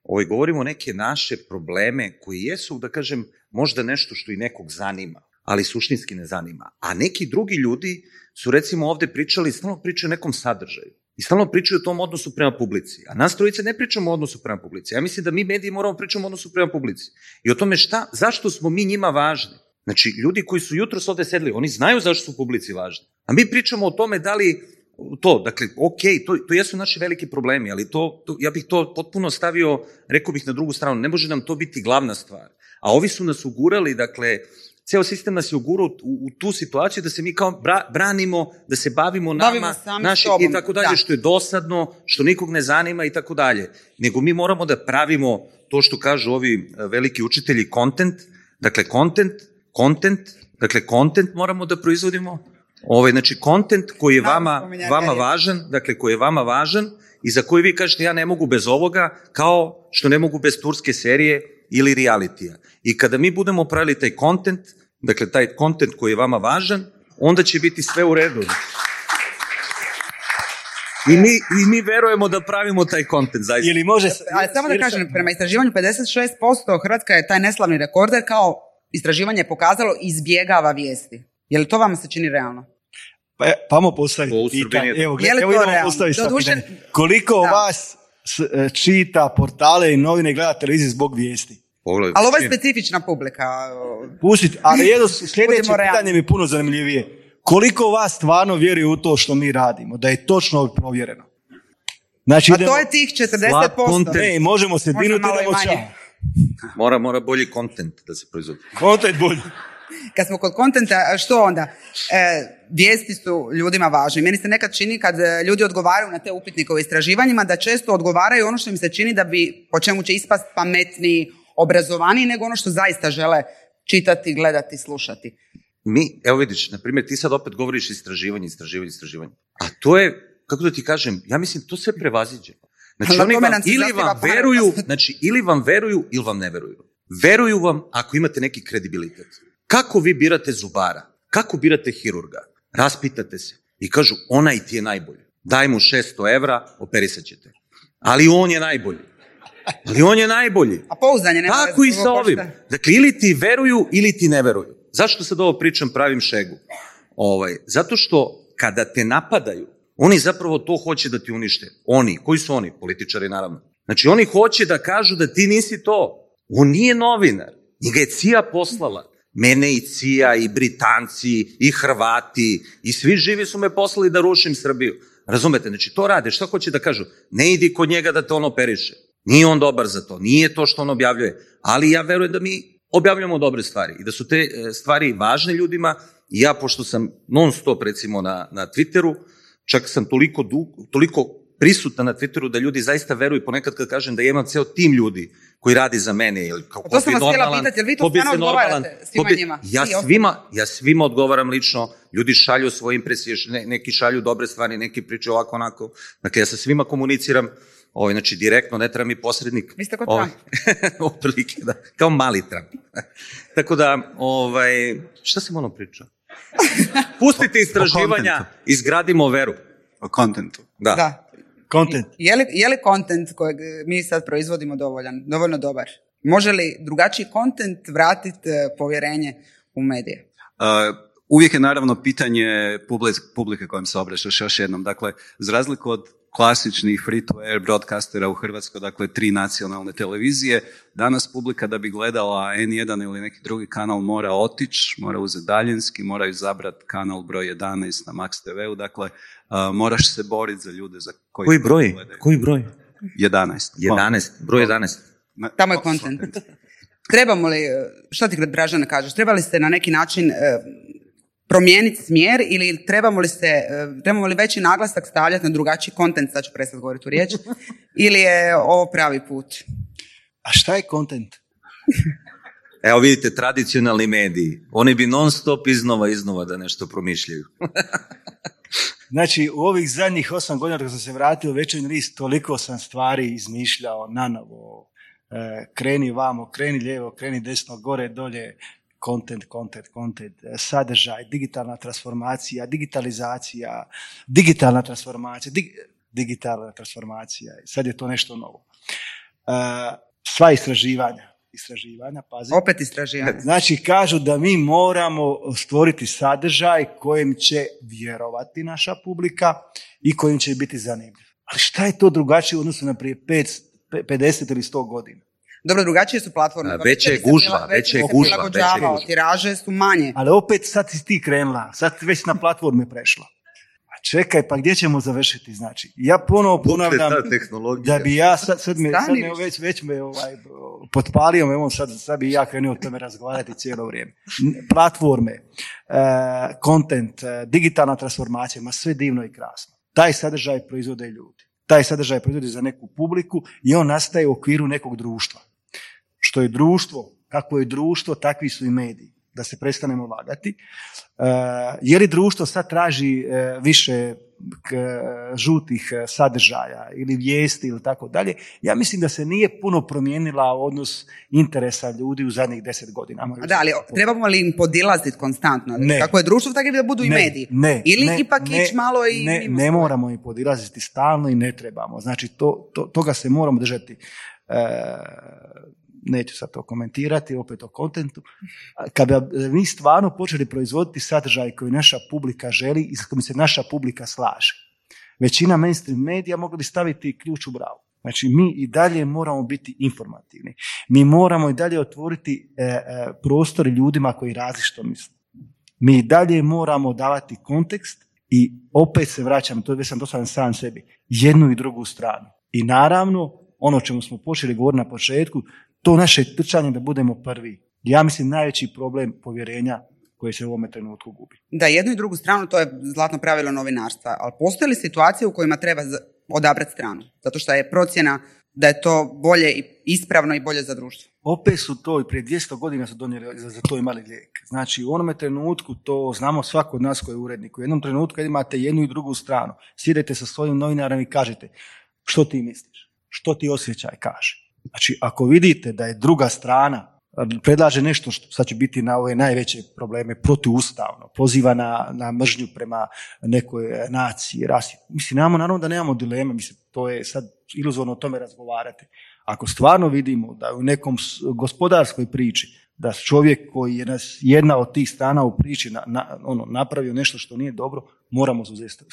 ovaj, govorimo neke naše probleme koji jesu, da kažem, možda nešto što i nekog zanima, ali suštinski ne zanima. A neki drugi ljudi su recimo ovde pričali, stalno pričaju o nekom sadržaju. I stalno pričaju o tom odnosu prema publici. A nas trojice ne pričamo o odnosu prema publici. Ja mislim da mi mediji moramo pričamo o odnosu prema publici. I o tome šta, zašto smo mi njima važni. Znači, ljudi koji su jutros ovde sedeli, oni znaju zašto su publici važni. A mi pričamo o tome da li to, dakle, ok, to, to jesu naši veliki problemi, ali to, to, ja bih to potpuno stavio, rekao bih na drugu stranu, ne može nam to biti glavna stvar. A ovi su nas ugurali, dakle, ceo sistem nas je ugurao u, u tu situaciju da se mi kao bra, branimo, da se bavimo nama, Bavimo sami naši, i tako dalje, da. što je dosadno, što nikog ne zanima i tako dalje. Nego mi moramo da pravimo to što kažu ovi e, veliki učitelji, content, dakle, content, content, dakle, content moramo da proizvodimo, ovaj, znači, content koji je vama, vama važan, dakle, koji je vama važan i za koji vi kažete ja ne mogu bez ovoga, kao što ne mogu bez turske serije ili realitija. I kada mi budemo pravili taj content, dakle, taj content koji je vama važan, onda će biti sve u redu. I mi, I mi verujemo da pravimo taj content, zaista. Ili može... Ali samo da kažem, prema istraživanju 56% Hrvatska je taj neslavni rekorder kao istraživanje je pokazalo izbjegava vijesti. Je li to vam se čini realno? Pa, pa mo postaviti Srbiji pitanje. Evo, li evo idemo postaviti. Koliko Da. vas e, čita portale i novine i gleda televiziju zbog vijesti? Pogledaj, Ali ovo je čini- specifična publika. Pustite, ali jedno sljedeće pitanje mi je puno zanimljivije. Koliko vas stvarno vjeruje u to što mi radimo? Da je točno provjereno? Znači, A idemo- to je tih 40%. Slab content. Ne, možemo se dinuti, čao. Mora, mora bolji content da se proizvodi. Content bolji. Kad smo kod kontenta, što onda? E, vijesti su ljudima važne. Meni se nekad čini kad e, ljudi odgovaraju na te upitnike o istraživanjima, da često odgovaraju ono što im se čini da bi, po čemu će ispast pametniji, obrazovaniji, nego ono što zaista žele čitati, gledati, slušati. mi, evo vidiš, na primjer, ti sad opet govoriš istraživanje, istraživanje, istraživanje. A to je, kako da ti kažem, ja mislim, to sve prevaziđe. Znači, Na oni vam, ili vam veruju, znači, ili vam veruju, ili vam ne veruju. Veruju vam ako imate neki kredibilitet. Kako vi birate zubara? Kako birate hirurga? Raspitate se i kažu, onaj ti je najbolji. Daj mu 600 evra, operisat ćete. Ali on je najbolji. Ali on je najbolji. A pouzdanje nema Tako i sa ovim. Dakle, ili ti veruju, ili ti ne veruju. Zašto sad ovo pričam pravim šegu? Ovaj, zato što kada te napadaju, oni zapravo to hoće da ti unište. Oni, koji su oni? Političari, naravno. Znači, oni hoće da kažu da ti nisi to. On nije novinar. Njega je CIA poslala. Mene i CIA, i Britanci, i Hrvati, i svi živi su me poslali da rušim Srbiju. Razumete? Znači, to rade. Šta hoće da kažu? Ne idi kod njega da te on operiše. Nije on dobar za to. Nije to što on objavljuje. Ali ja verujem da mi objavljamo dobre stvari i da su te e, stvari važne ljudima. Ja, pošto sam non stop recimo na, na Twitteru, čak sam toliko, dug, toliko prisutna na Twitteru da ljudi zaista veruju, ponekad kad kažem da ja imam ceo tim ljudi koji radi za mene. Ili kao, to sam ko bi normalan- pitati, vi to ko bi stvarno se normalan- odgovarate svima ko bi- njima? Ja svima, ja svima odgovaram lično, ljudi šalju svoje impresije, ne- neki šalju dobre stvari, neki pričaju ovako onako. Dakle, ja sa svima komuniciram, ovaj, znači direktno, ne treba mi posrednik. Vi ste kod Ovaj, Otprilike, da. Kao mali Trump. Tako da, ovaj, šta sam ono pričao? Pustite istraživanja, izgradimo veru. O kontentu. Da. Da. Content. Je li, je li kontent kojeg mi sad proizvodimo dovoljan, dovoljno dobar? Može li drugačiji kontent vratiti e, povjerenje u medije? Uh, uvijek je naravno pitanje publike, kojom se obraćaš još jednom. Dakle, za razliku od klasičnih free-to-air broadcastera u Hrvatskoj, dakle tri nacionalne televizije, danas publika da bi gledala N1 ili neki drugi kanal mora otići, mora uzeti daljinski, mora izabrati kanal broj 11 na Max TV-u, dakle uh, moraš se boriti za ljude za koji Koji broj? gledaju. Koji broj? 11. 11, broj 11. Ma- Tamo je kontent. Trebamo li, e, šta ti Dražana kažeš, treba li se na neki način e, promijeniti smjer ili trebamo li se, e, trebamo li veći naglasak stavljati na drugačiji kontent, sad ću prestati govoriti tu riječ, ili je ovo pravi put? A šta je content? Evo vidite, tradicionalni mediji, oni bi non stop iznova iznova da nešto promišljaju. Znači, u ovih zadnjih osam godina dok sam se vratio u večernji list, toliko sam stvari izmišljao nanovo. E, kreni vamo, kreni lijevo, kreni desno, gore, dolje, content, content, content, e, sadržaj, digitalna transformacija, digitalizacija, digitalna transformacija, dig- digitalna transformacija. Sad je to nešto novo. E, sva istraživanja, istraživanja, pazi. Opet istraživanje. Znači, kažu da mi moramo stvoriti sadržaj kojem će vjerovati naša publika i kojim će biti zanimljiv. Ali šta je to drugačije u odnosu na prije 5, 50 ili 100 godina? Dobro, drugačije su platforme. A, je već gužva, je već gužva, veća je gužva. Tiraže su manje. Ali opet sad si ti krenula, sad si već na platforme prešla. A čekaj, pa gdje ćemo završiti? Znači, ja ponovo ponavljam da bi ja, sad, sad me, sad me već, već me ovaj, potpalio, me on sad, sad bi ja krenuo o tome razgovarati cijelo vrijeme. Platforme, e, content, e, digitalna transformacija, ma sve divno i krasno. Taj sadržaj proizvode ljudi. Taj sadržaj proizvodi za neku publiku i on nastaje u okviru nekog društva. Što je društvo, kako je društvo, takvi su i mediji. Da se prestanemo lagati. E, je li društvo sad traži e, više žutih e, sadržaja ili vijesti ili tako dalje? Ja mislim da se nije puno promijenila odnos interesa ljudi u zadnjih deset godina. Da, ali trebamo li im podilaziti konstantno? Ne. Kako je društvo, tako da budu i mediji. Ne, Ili ne, ipak ići malo i ne, ne moramo im podilaziti stalno i ne trebamo. Znači, to, to, toga se moramo držati. E, neću sad to komentirati, opet o kontentu. Kada mi stvarno počeli proizvoditi sadržaj koji naša publika želi i s kojim se naša publika slaže, većina mainstream medija mogla bi staviti ključ u bravu. Znači, mi i dalje moramo biti informativni. Mi moramo i dalje otvoriti e, e, prostor ljudima koji različito misle. Mi i dalje moramo davati kontekst i opet se vraćam, to je već sam dosadan sam sebi, jednu i drugu stranu. I naravno, ono čemu smo počeli govoriti na početku, to naše trčanje da budemo prvi. Ja mislim najveći problem povjerenja koje se u ovome trenutku gubi. Da, jednu i drugu stranu, to je zlatno pravilo novinarstva, ali postoje li situacije u kojima treba odabrati stranu? Zato što je procjena da je to bolje i ispravno i bolje za društvo. Opet su to i prije 200 godina su donijeli, za, za to imali lijek. Znači u onome trenutku to znamo svako od nas koji je urednik. U jednom trenutku kad imate jednu i drugu stranu, sjedete sa svojim novinarom i kažete što ti misliš, što ti osjećaj kaže. Znači ako vidite da je druga strana predlaže nešto što sad će biti na ove najveće probleme protuustavno, poziva na, na mržnju prema nekoj e, naciji, rasi. Mislim, nemamo, naravno da nemamo dileme, mislim, to je sad iluzorno o tome razgovarati. Ako stvarno vidimo da u nekom gospodarskoj priči, da čovjek koji je nas jedna od tih strana u priči na, na- ono, napravio nešto što nije dobro, moramo uzeti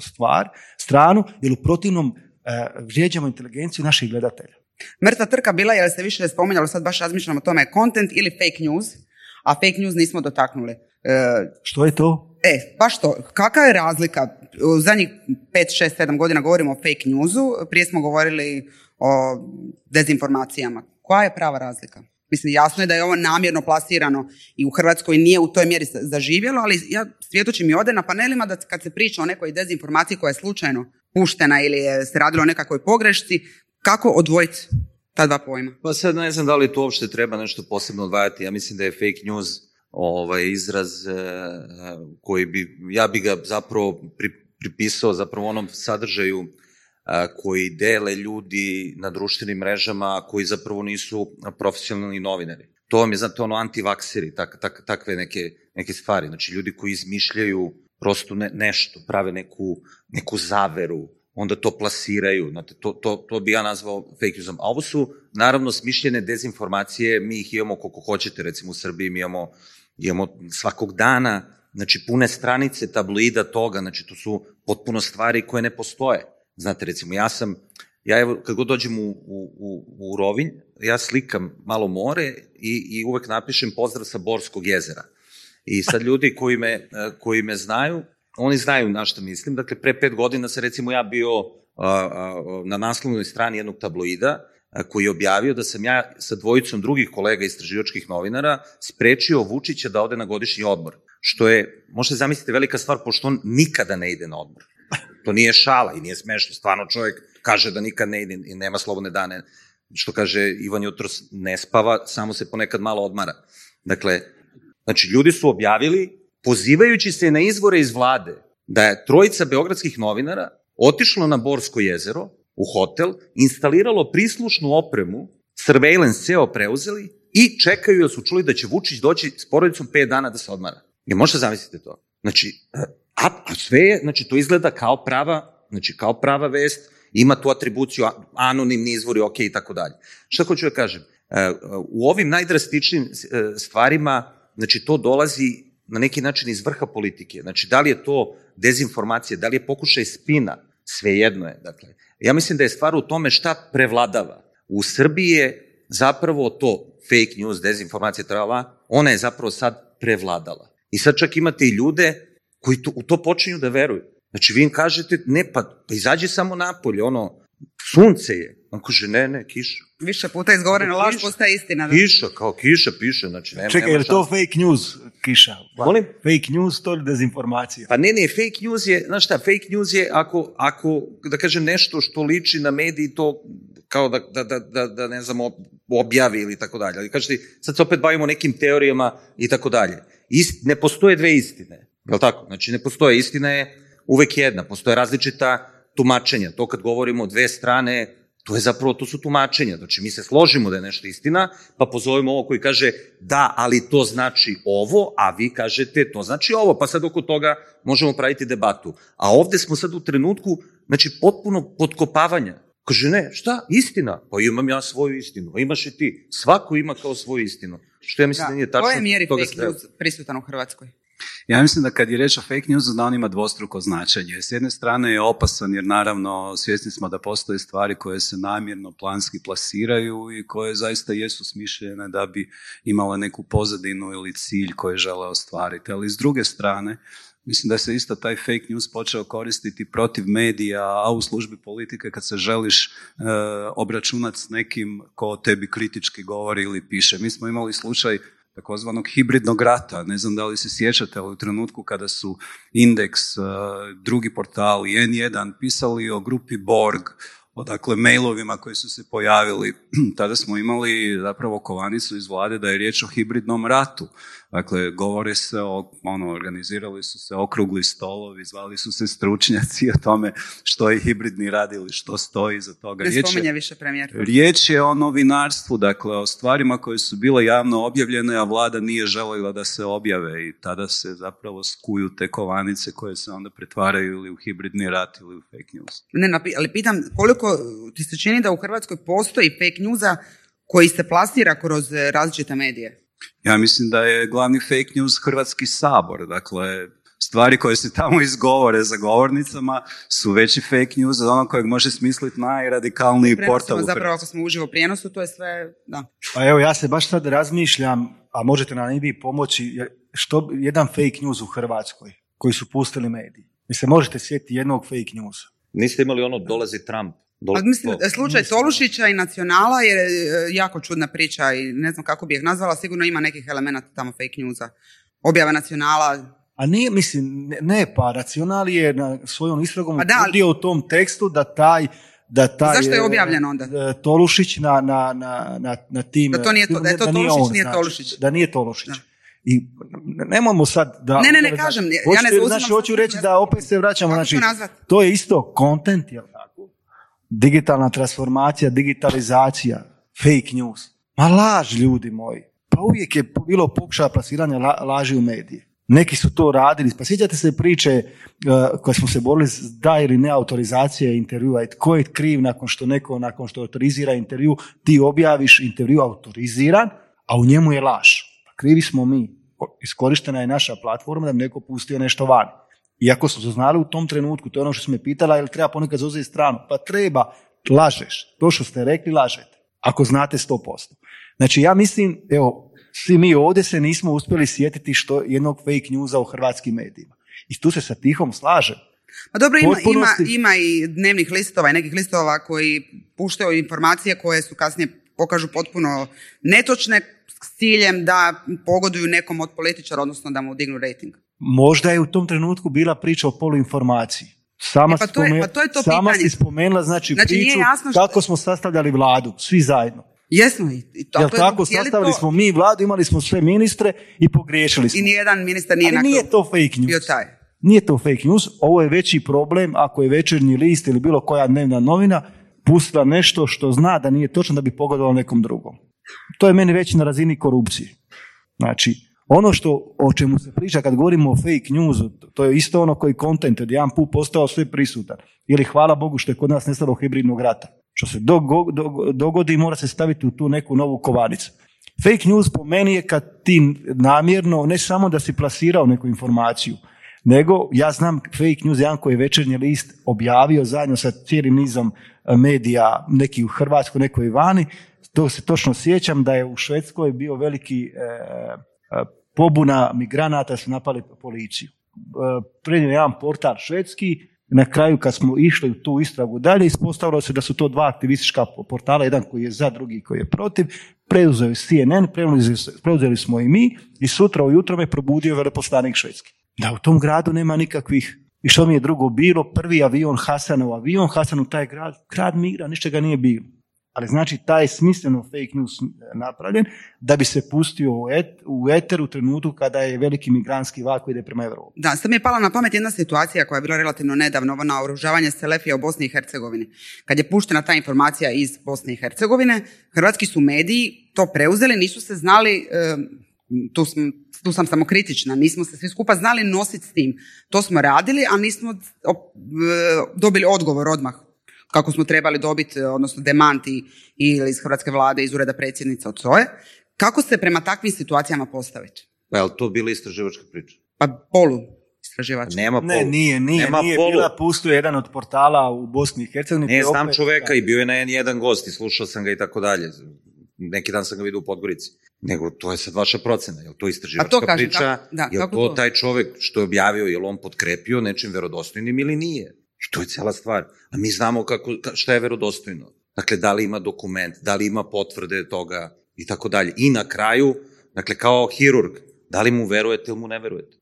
stvar, stranu, jer u protivnom e, vrijeđamo inteligenciju naših gledatelja. Mrtva trka bila, jer se više spominjalo, sad baš razmišljam o tome, content ili fake news, a fake news nismo dotaknuli. E, Što je to? E, baš to. Kakva je razlika? U zadnjih 5, 6, 7 godina govorimo o fake newsu, prije smo govorili o dezinformacijama. Koja je prava razlika? Mislim, jasno je da je ovo namjerno plasirano i u Hrvatskoj nije u toj mjeri zaživjelo, ali ja svjedočim i ovdje na panelima da kad se priča o nekoj dezinformaciji koja je slučajno puštena ili je se radilo o nekakvoj pogrešci. Kako odvojiti ta dva pojma? Pa sad ne znam da li tu uopšte treba nešto posebno odvajati. Ja mislim da je fake news ovaj izraz e, koji bi, ja bi ga zapravo pri, pripisao zapravo onom sadržaju koji dele ljudi na društvenim mrežama koji zapravo nisu profesionalni novinari. To vam je, znate, ono antivakseri, tak, tak, takve neke, neke stvari. Znači, ljudi koji izmišljaju prosto ne, nešto, prave neku, neku zaveru, onda to plasiraju. Znate, to, to, to bi ja nazvao fake newsom. A ovo su, naravno, smišljene dezinformacije, mi ih imamo koliko hoćete, recimo u Srbiji mi imamo, imamo svakog dana, znači pune stranice tabloida toga, znači to su potpuno stvari koje ne postoje. Znate, recimo, ja sam, ja evo, kad god dođem u, u, u Rovinj, ja slikam malo more i, i uvek napišem pozdrav sa Borskog jezera. I sad ljudi koji me, koji me znaju, oni znaju na što mislim. Dakle, pre pet godina se recimo ja bio na naslovnoj strani jednog tabloida, koji je objavio da sam ja sa dvojicom drugih kolega istraživačkih novinara sprečio Vučića da ode na godišnji odmor. Što je, možete zamisliti, velika stvar, pošto on nikada ne ide na odmor. To nije šala i nije smešno. Stvarno čovjek kaže da nikad ne ide i nema slobodne dane. Što kaže Ivan jutros ne spava, samo se ponekad malo odmara. Dakle, znači ljudi su objavili, pozivajući se na izvore iz vlade, da je trojica beogradskih novinara otišlo na Borsko jezero, u hotel, instaliralo prislušnu opremu, surveillance ceo preuzeli i čekaju da su čuli da će Vučić doći s porodicom 5 dana da se odmara. Je možete zamisliti to? Znači, A, a sve je, znači to izgleda kao prava, znači kao prava vest, ima tu atribuciju, anonimni izvori, ok i tako dalje. Šta hoću da kažem? E, u ovim najdrastičnim e, stvarima, znači to dolazi na neki način iz vrha politike. Znači, da li je to dezinformacija, da li je pokušaj spina, svejedno je. Dakle, ja mislim da je stvar u tome šta prevladava. U Srbiji je zapravo to fake news, dezinformacija, trala, ona je zapravo sad prevladala. I sad čak imate i ljude koji to, u to počinju da veruju. Znači, vi im kažete, ne, pa, pa izađi samo napolje, ono, sunce je. On kaže, ne, ne, kiša. Više puta izgovorena laž postaje istina. Da? Kiša, kao kiša piše, znači nema, Čekaj, je to fake news, kiša? Molim? Fake news, to je dezinformacija. Pa ne, ne, fake news je, znaš šta, fake news je ako, ako da kažem, nešto što liči na mediji, to kao da, da, da, da, da ne znam, objavi ili tako dalje. Ali kažete, sad se opet bavimo nekim teorijama i tako dalje. Ne postoje dve istine. Je li tako? Znači, ne postoje. Istina je uvek jedna. Postoje različita tumačenja. To kad govorimo o dve strane, to je zapravo, to su tumačenja. Znači, mi se složimo da je nešto istina, pa pozovemo ovo koji kaže da, ali to znači ovo, a vi kažete to znači ovo, pa sad oko toga možemo praviti debatu. A ovde smo sad u trenutku, znači, potpuno podkopavanja. Kaže, ne, šta, istina? Pa imam ja svoju istinu, a imaš i ti. Svako ima kao svoju istinu. Što ja mislim da, da nije tačno. Koje mjeri fake news prisutan u Hrvatskoj? Ja mislim da kad je reč o fake newsu da on ima dvostruko značenje. S jedne strane je opasan jer naravno svjesni smo da postoje stvari koje se namjerno planski plasiraju i koje zaista jesu smišljene da bi imale neku pozadinu ili cilj koji žele ostvariti. Ali s druge strane, Mislim da se isto taj fake news počeo koristiti protiv medija, a u službi politike kad se želiš e, obračunati s nekim ko tebi kritički govori ili piše. Mi smo imali slučaj takozvanog hibridnog rata. Ne znam da li se sjećate, ali u trenutku kada su Indeks, e, drugi portal i N1 pisali o grupi Borg, o dakle mailovima koji su se pojavili, tada smo imali zapravo kovanicu iz vlade da je riječ o hibridnom ratu. Dakle, govore se o, ono, organizirali su se okrugli stolovi, zvali su se stručnjaci o tome što je hibridni rad ili što stoji iza toga. Ne spominje više premijer. Riječ je o novinarstvu, dakle, o stvarima koje su bile javno objavljene, a vlada nije željela da se objave i tada se zapravo skuju te kovanice koje se onda pretvaraju ili u hibridni rat ili u fake news. Ne, ali pitam, koliko ti se čini da u Hrvatskoj postoji fake newsa koji se plasira kroz različite medije? Ja mislim da je glavni fake news Hrvatski sabor. Dakle, stvari koje se tamo izgovore za govornicama su veći fake news od onog kojeg može smisliti najradikalniji portal u Zapravo ako smo uživo prijenosu, to je sve, da. Pa evo, ja se baš sad razmišljam, a možete nam i vi pomoći, što jedan fake news u Hrvatskoj koji su pustili mediji. Mi se možete sjetiti jednog fake newsa. Niste imali ono dolazi Trump? Ali mislim, slučaj Tolušića i Nacionala je e, jako čudna priča i ne znam kako bi ih nazvala, sigurno ima nekih elemenata tamo fake newsa. Objava Nacionala, A nije, mislim, ne, ne pa racional je na svojom istragom Pa da, utvrdio u tom tekstu da taj da taj Zašto je e, objavljeno onda? e, Tolušić na, na, na, na, na tim... Da to nije to- da je to nije Tolušić, on, nije znači, Tolušić. Da nije Tolušić. Da. I nemojmo sad da... Ne, ne, ne da- kažem, ja ne zauzimam Znači, hoću reći da opet se vraćamo, znači, to je isto content, jel tako? Digitalna transformacija, digitalizacija, fake news. Ma laž, ljudi moji. Pa uvijek je bilo pokušaja plasiranja la- laži u medije. Neki su to radili. Pa sjećate se priče uh, koje smo se borili da ili ne autorizacije intervjua tko je kriv nakon što neko, nakon što autorizira intervju, ti objaviš intervju autoriziran, a u njemu je laž. Pa krivi smo mi. Iskorištena je naša platforma da bi neko pustio nešto van. Iako su to znali u tom trenutku, to je ono što su me pitala, jel treba ponekad zauzeti stranu? Pa treba, lažeš. To što ste rekli, lažete. Ako znate 100%. Znači ja mislim, evo, svi mi ovdje se nismo uspjeli sjetiti što jednog fake newsa u hrvatskim medijima. I tu se sa tihom slažem. Pa dobro, ima, ima, ima i dnevnih listova i nekih listova koji puštaju informacije koje su kasnije pokažu potpuno netočne s ciljem da pogoduju nekom od političara, odnosno da mu dignu rating. Možda je u tom trenutku bila priča o poluinformaciji. Sama, E, pa to je- spomen- pa to je to sama si spomenula znači, Znači, nije priču jasno što- kako smo sastavljali vladu, svi zajedno. Jesmo i, to, Jel to je tako, cijeli sastavili to- smo mi vladu, imali smo sve ministre i pogriješili smo. I nijedan ministar nije, Ali na nije to fake news. bio taj. Nije to fake news, ovo je veći problem ako je večernji list ili bilo koja dnevna novina pustila nešto što zna da nije točno da bi pogodovalo nekom drugom. To je meni već na razini korupcije. Znači, ono što, o čemu se priča kad govorimo o fake newsu, to je isto ono koji content od jedan put postao sve prisutan. Ili hvala Bogu što je kod nas nestalo hibridnog rata. Što se dogo- dogo- dogodi mora se staviti u tu neku novu kovanicu. Fake news po meni je kad ti namjerno, ne samo da si plasirao neku informaciju, nego ja znam fake news jedan koji je večernji list objavio zajedno sa cijelim nizom e, medija, neki u Hrvatskoj, neko i vani, to se točno sjećam da je u Švedskoj bio veliki e, e, pobuna migranata su napali policiju. E, prenio je jedan portal švedski, na kraju kad smo išli u tu istragu dalje, ispostavilo se da su to dva aktivistička portala, jedan koji je za, drugi koji je protiv, preuzeo CNN, preuzeli, smo i mi i sutra ujutro me probudio veleposlanik švedski. Da u tom gradu nema nikakvih i što mi je drugo bilo, prvi avion Hasanov avion, Hasan u taj grad, grad ništa ga nije bilo. Ali znači taj smisleno fake news napravljen da bi se pustio u, et, u eter u trenutku kada je veliki migrantski val koji ide prema Europi. Da, sad mi je pala na pamet jedna situacija koja je bila relativno nedavno, ovo naoružavanje Selefija u Bosni i Hercegovini. Kad je puštena ta informacija iz Bosne i Hercegovine, hrvatski su mediji to preuzeli, nisu se znali, e, tu, sam, tu sam samo kritična, nismo se svi skupa znali nositi s tim. To smo radili, a nismo e, dobili odgovor odmah kako smo trebali dobiti, odnosno demanti ili iz Hrvatske vlade, iz ureda predsjednice od SOE. Kako se prema takvim situacijama postaviti? Pa je li to bila istraživačka priča? Pa polu istraživač. Nema Ne, polu. nije, nije, Nema nije polu. bila, pustio jedan od portala u Bosni i Hercegovini. Ne, znam opet- čoveka i bio je na jedan gost i slušao sam ga i tako dalje. Neki dan sam ga vidio u Podgorici. Nego to je sad vaša procena. Je li to istraživačka A to kažem, priča? kako- da, je li kako to to? taj čovek što je objavio, je li on potkrepio nečim verodostojnim ili nije? I to je cela stvar. A mi znamo kako, ka- šta je verodostojno. Dakle, da li ima dokument, da li ima potvrde toga i tako dalje. I na kraju, dakle, kao hirurg, da li mu verujete ili mu ne verujete?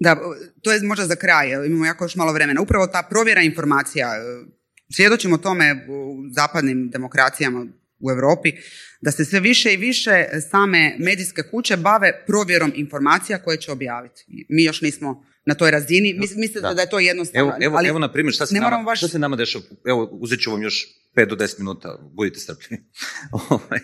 Da, to je možda za kraj, imamo jako još malo vremena. Upravo ta provjera informacija, e, svjedočimo tome u zapadnim demokracijama u Europi, da se sve više i više same medijske kuće bave provjerom informacija koje će objaviti. Mi još nismo na toj razini. Mis- Mislite da, Da. je to jednostavno? Evo, evo, ali evo na primjer, šta se, ne nama, baš- šta se nama dešava? Evo, uzet ću vam još 5 do 10 minuta, budite strpljivi. Ovaj,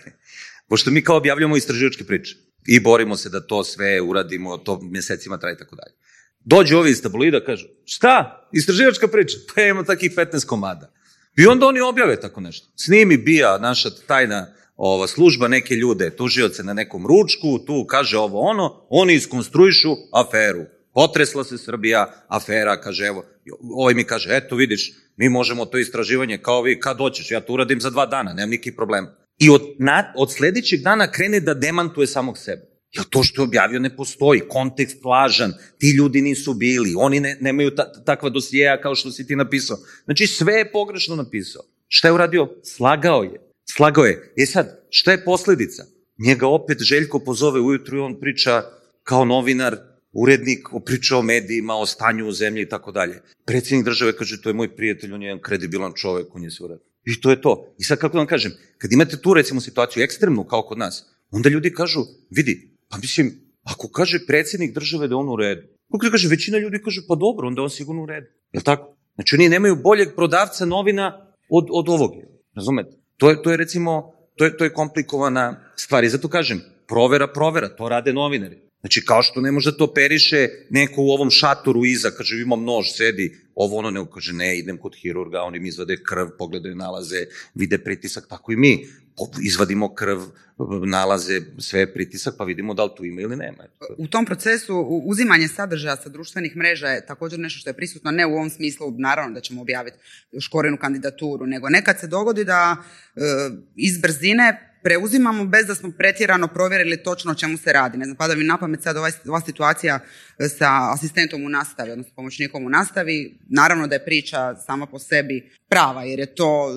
Pošto mi kao objavljamo istraživačke priče i borimo se da to sve uradimo, to mjesecima traje i tako dalje. Dođu ovi iz tabloida, kažu, šta? Istraživačka priča? Pa imamo takih 15 komada. I onda oni objave tako nešto. Snimi bija naša tajna ova služba neke ljude, tužioce na nekom ručku, tu kaže ovo ono, oni iskonstruišu aferu. Potresla se Srbija, afera, kaže evo, ovaj mi kaže, eto vidiš, mi možemo to istraživanje kao vi, kad hoćeš, ja to uradim za dva dana, nemam nikakvih problema. I od, na, od sledećeg dana krene da demantuje samog sebe. Jer to što je objavio ne postoji, kontekst lažan, ti ljudi nisu bili, oni ne, nemaju ta, takva dosijeja kao što si ti napisao. Znači sve je pogrešno napisao. Šta je uradio? Slagao je. Slagao je. E sad, šta je posledica? Njega opet Željko pozove ujutru i on priča kao novinar urednik pričao o medijima, o stanju u zemlji i tako dalje. Predsjednik države kaže, to je moj prijatelj, on je jedan kredibilan čovek, on je sve uradio. I to je to. I sad kako vam kažem, kad imate tu recimo situaciju ekstremnu kao kod nas, onda ljudi kažu, vidi, pa mislim, ako kaže predsjednik države da je on u redu, kako kaže, većina ljudi kaže, pa dobro, onda je on sigurno u redu. Je tako? Znači oni nemaju boljeg prodavca novina od, od ovog. Razumete? To je, to je recimo, to je, to je komplikovana stvar. I zato kažem, provera, provera, to rade novinari. Znači, kao što ne može da to operiše neko u ovom šatoru iza, kaže, imam nož, sedi, ovo ono, ne, kaže, ne, idem kod hirurga, oni mi izvade krv, pogledaju nalaze, vide pritisak, tako i mi izvadimo krv, nalaze sve pritisak, pa vidimo da li tu ima ili nema. U tom procesu uzimanje sadržaja sa društvenih mreža je također nešto što je prisutno, ne u ovom smislu, naravno da ćemo objaviti škorenu kandidaturu, nego nekad se dogodi da e, iz brzine preuzimamo bez da smo pretjerano provjerili točno o čemu se radi. Ne znam, pada mi na pamet sad ovaj, ova situacija e, sa asistentom u nastavi, odnosno pomoćnikom u nastavi. Naravno da je priča sama po sebi prava, jer je to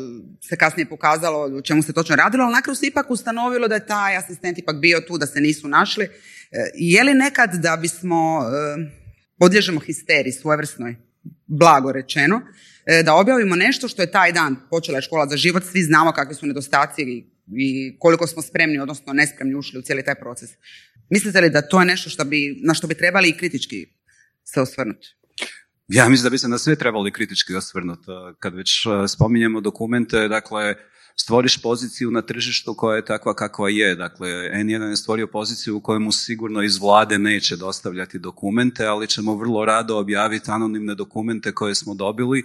se kasnije pokazalo o čemu se točno radilo, ali nakon se ipak ustanovilo da je taj asistent ipak bio tu, da se nisu našli. E, je li nekad da bismo, e, podlježemo histeriji svojevrsnoj, blago rečeno, da objavimo nešto što je taj dan počela je škola za život, svi znamo kakvi su nedostaci i koliko smo spremni, odnosno nespremni ušli u cijeli taj proces. Mislite li da to je nešto što bi, na što bi trebali i kritički se osvrnuti? Ja mislim da bi se na sve trebali kritički osvrnuti. Kad već e, spominjemo dokumente, dakle, stvoriš poziciju na tržištu koja je takva kakva je. Dakle, N1 je stvorio poziciju u kojemu sigurno iz vlade neće dostavljati dokumente, ali ćemo vrlo rado objaviti anonimne dokumente koje smo dobili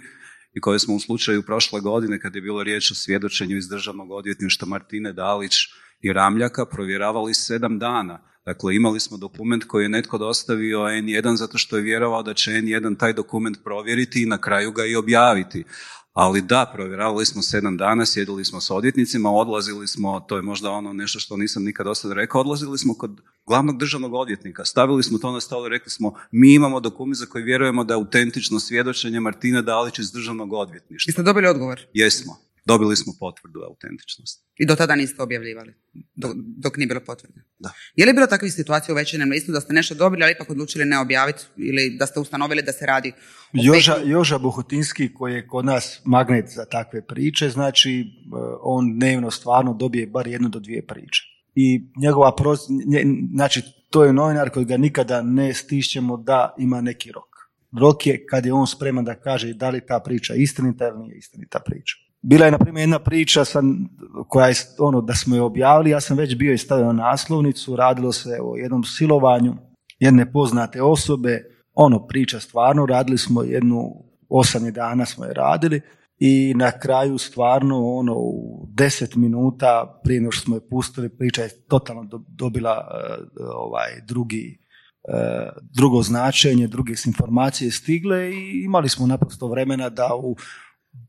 i koje smo u slučaju prošle godine, kad je bilo riječ o svjedočenju iz državnog odvjetništva Martine Dalić i Ramljaka, provjeravali sedam dana. Dakle, imali smo dokument koji je netko dostavio N1 zato što je vjerovao da će N1 taj dokument provjeriti i na kraju ga i objaviti. Ali da, provjeravali smo sedam dana, sjedili smo s odvjetnicima, odlazili smo, to je možda ono nešto što nisam nikad do sada rekao, odlazili smo kod glavnog državnog odvjetnika, stavili smo to na stol i rekli smo, mi imamo dokument za koji vjerujemo da je autentično svjedočenje Martina Dalić iz državnog odvjetništva. Jeste dobili odgovor? Jesmo. Dobili smo potvrdu autentičnosti. I do tada niste objavljivali, dok, dok nije bilo potvrde? Da. Je li bilo takvih situacija u večernom listu da ste nešto dobili, ali ipak odlučili ne objaviti ili da ste ustanovili da se radi o Joža, Joža Bohutinski koji je kod nas magnet za takve priče, znači e, on dnevno stvarno dobije bar jednu do dvije priče. I njegova proz... znači to je novinar koji ga nikada ne stišćemo da ima neki rok. Rok je kad je on spreman da kaže da li ta priča istinita ili nije istinita priča. Bila je, na primjer, jedna priča sam, koja je, ono, da smo je objavili, ja sam već bio i stavio naslovnicu, radilo se o jednom silovanju jedne poznate osobe, ono, priča stvarno, radili smo jednu, osam dana smo je radili i na kraju stvarno, ono, u deset minuta prije nego što smo je pustili, priča je totalno dobila e, ovaj, drugi, e, drugo značenje, druge informacije stigle i imali smo naprosto vremena da u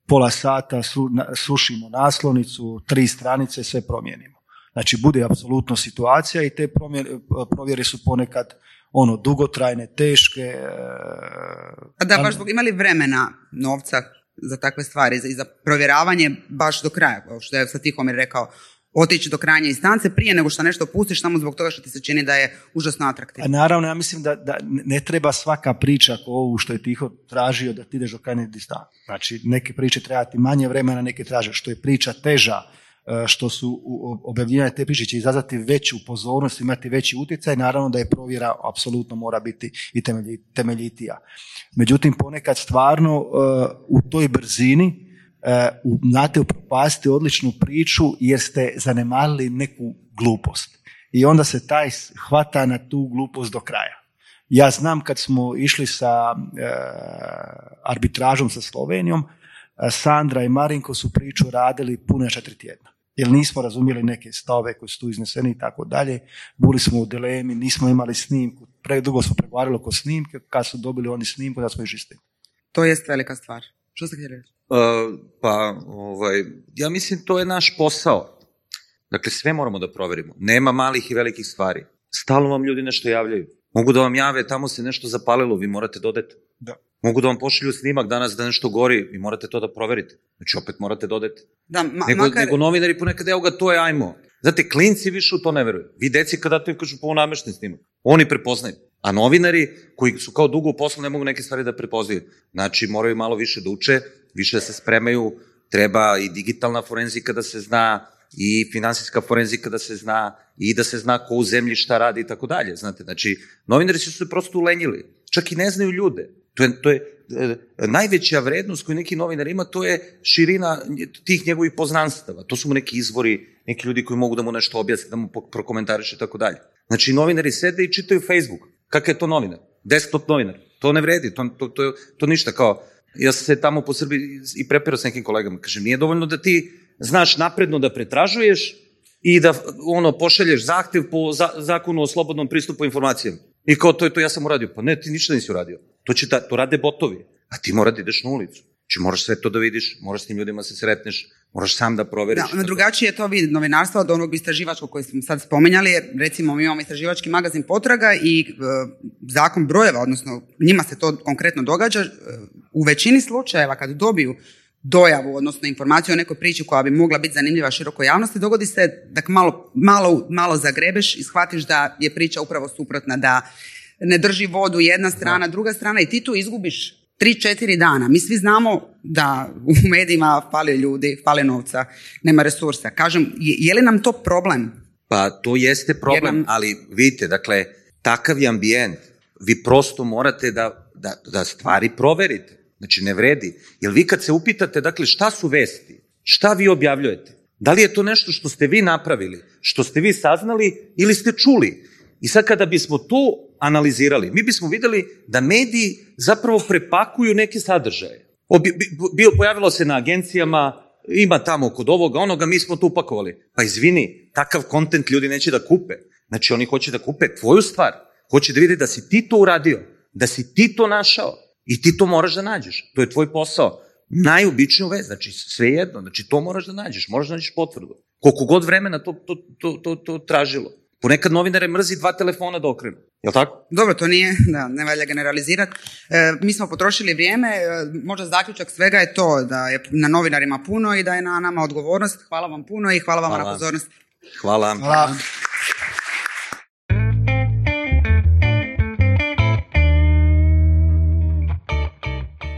pola sata su, sušimo naslovnicu, tri stranice, sve promijenimo. Znači, bude apsolutno situacija i te provjere su ponekad ono dugotrajne, teške. E, A da, baš zbog imali vremena, novca za takve stvari i za provjeravanje baš do kraja, kao što je sa Tihomir rekao, otići do krajnje instance prije nego što nešto pustiš samo zbog toga što ti se čini da je užasno atraktivno. Naravno, ja mislim da, da ne treba svaka priča kao ovu što je Tiho tražio da ti ideš do krajnje distance. Znači, neke priče trebati manje vremena, neke traže što je priča teža, e, što su objavljivanje te priče će izazvati veću pozornost, imati veći utjecaj, naravno da je provjera apsolutno mora biti i temeljitija. Međutim, ponekad stvarno e, u toj brzini znate upropasti odličnu priču jer ste zanemarili neku glupost. I onda se taj hvata na tu glupost do kraja. Ja znam kad smo išli sa e, arbitražom sa Slovenijom, e, Sandra i Marinko su priču radili pune četiri tjedna. Jer nismo razumjeli neke stave koje su tu izneseni i tako dalje. Bili smo u dilemi, nismo imali snimku. Predugo smo pregovarali oko snimke, kad su dobili oni snimku, da smo išli s To jest velika stvar. Što ste htjeli reći? Uh, pa, ovaj, ja mislim to je naš posao. Dakle, sve moramo da proverimo. Nema malih i velikih stvari. Stalno vam ljudi nešto javljaju. Mogu da vam jave, tamo se nešto zapalilo, vi morate dodati. Da. Mogu da vam pošalju snimak danas da nešto gori, vi morate to da proverite. Znači, opet morate dodati. Da, ma, nego, makar... nego novinari ponekad, evo ga, to je ajmo. Znate, klinci više u to ne veruju. Vi deci kada to im kažu po namešten snimak. Oni prepoznaju. A novinari koji su kao dugo u poslu ne mogu neke stvari da prepoznaju. Znači, moraju malo više da uče, više da se spremaju, treba i digitalna forenzika da se zna, i finansijska forenzika da se zna, i da se zna ko u zemlji šta radi i tako dalje. Znate, znači, novinari su se prosto ulenjili. Čak i ne znaju ljude. To je, to je e, najveća vrednost koju neki novinar ima, to je širina tih njegovih poznanstava. To su mu neki izvori, neki ljudi koji mogu da mu nešto objasne, da mu prokomentariše i tako dalje. Znači, novinari sede i čitaju Facebook. Kakav je to novinar? Desktop novinar. To ne vredi, to, to, to, to ništa kao... Ja sam se tamo po Srbiji i prepirao s nekim kolegama. Kažem, nije dovoljno da ti znaš napredno da pretražuješ i da ono pošalješ zahtev po za, zakonu o slobodnom pristupu informacijama. I kao to je to ja sam uradio. Pa ne, ti ništa nisi uradio. To, će da, to rade botovi. A ti mora da ideš na ulicu. Znači moraš sve to da vidiš, moraš s tim ljudima se sretneš, moraš sam da proveriš. Da, drugačije je to vid novinarstva od onog istraživačkog koji smo sad spomenjali, jer recimo mi imamo istraživački magazin Potraga i e, zakon brojeva, odnosno njima se to konkretno događa, e, u većini slučajeva kad dobiju dojavu, odnosno informaciju o nekoj priči koja bi mogla biti zanimljiva širokoj javnosti, dogodi se da malo, malo, malo zagrebeš i shvatiš da je priča upravo suprotna, da ne drži vodu jedna strana, druga strana i ti tu izgubiš tri, četiri dana. Mi svi znamo da u medijima fali ljudi, fali novca, nema resursa. Kažem, je, je li nam to problem? Pa to jeste problem, nam... ali vidite, dakle, takav je ambijent. Vi prosto morate da, da, da stvari proverite. Znači, ne vredi. Jer vi kad se upitate, dakle, šta su vesti? Šta vi objavljujete? Da li je to nešto što ste vi napravili, što ste vi saznali ili ste čuli? I sad kada bismo to analizirali, mi bismo videli da mediji zapravo prepakuju neke sadržaje. Bio, pojavilo se na agencijama, ima tamo kod ovoga, onoga, mi smo to upakovali. Pa izvini, takav kontent ljudi neće da kupe. Znači oni hoće da kupe tvoju stvar. Hoće da vide da si ti to uradio, da si ti to našao. I ti to moraš da nađeš. To je tvoj posao. Najobičniju vez, znači sve jedno, znači to moraš da nađeš, moraš da nađeš potvrdu. Koliko god vremena to, to, to, to tražilo. Ponekad novinare mrzi dva telefona da okrenu. Jel tako? Dobro, to nije, da, ne valja generalizirati. E, mi smo potrošili vrijeme, e, možda zaključak svega je to da je na novinarima puno i da je na nama odgovornost. Hvala vam puno i hvala vam hvala. na pozornost. Hvala. hvala.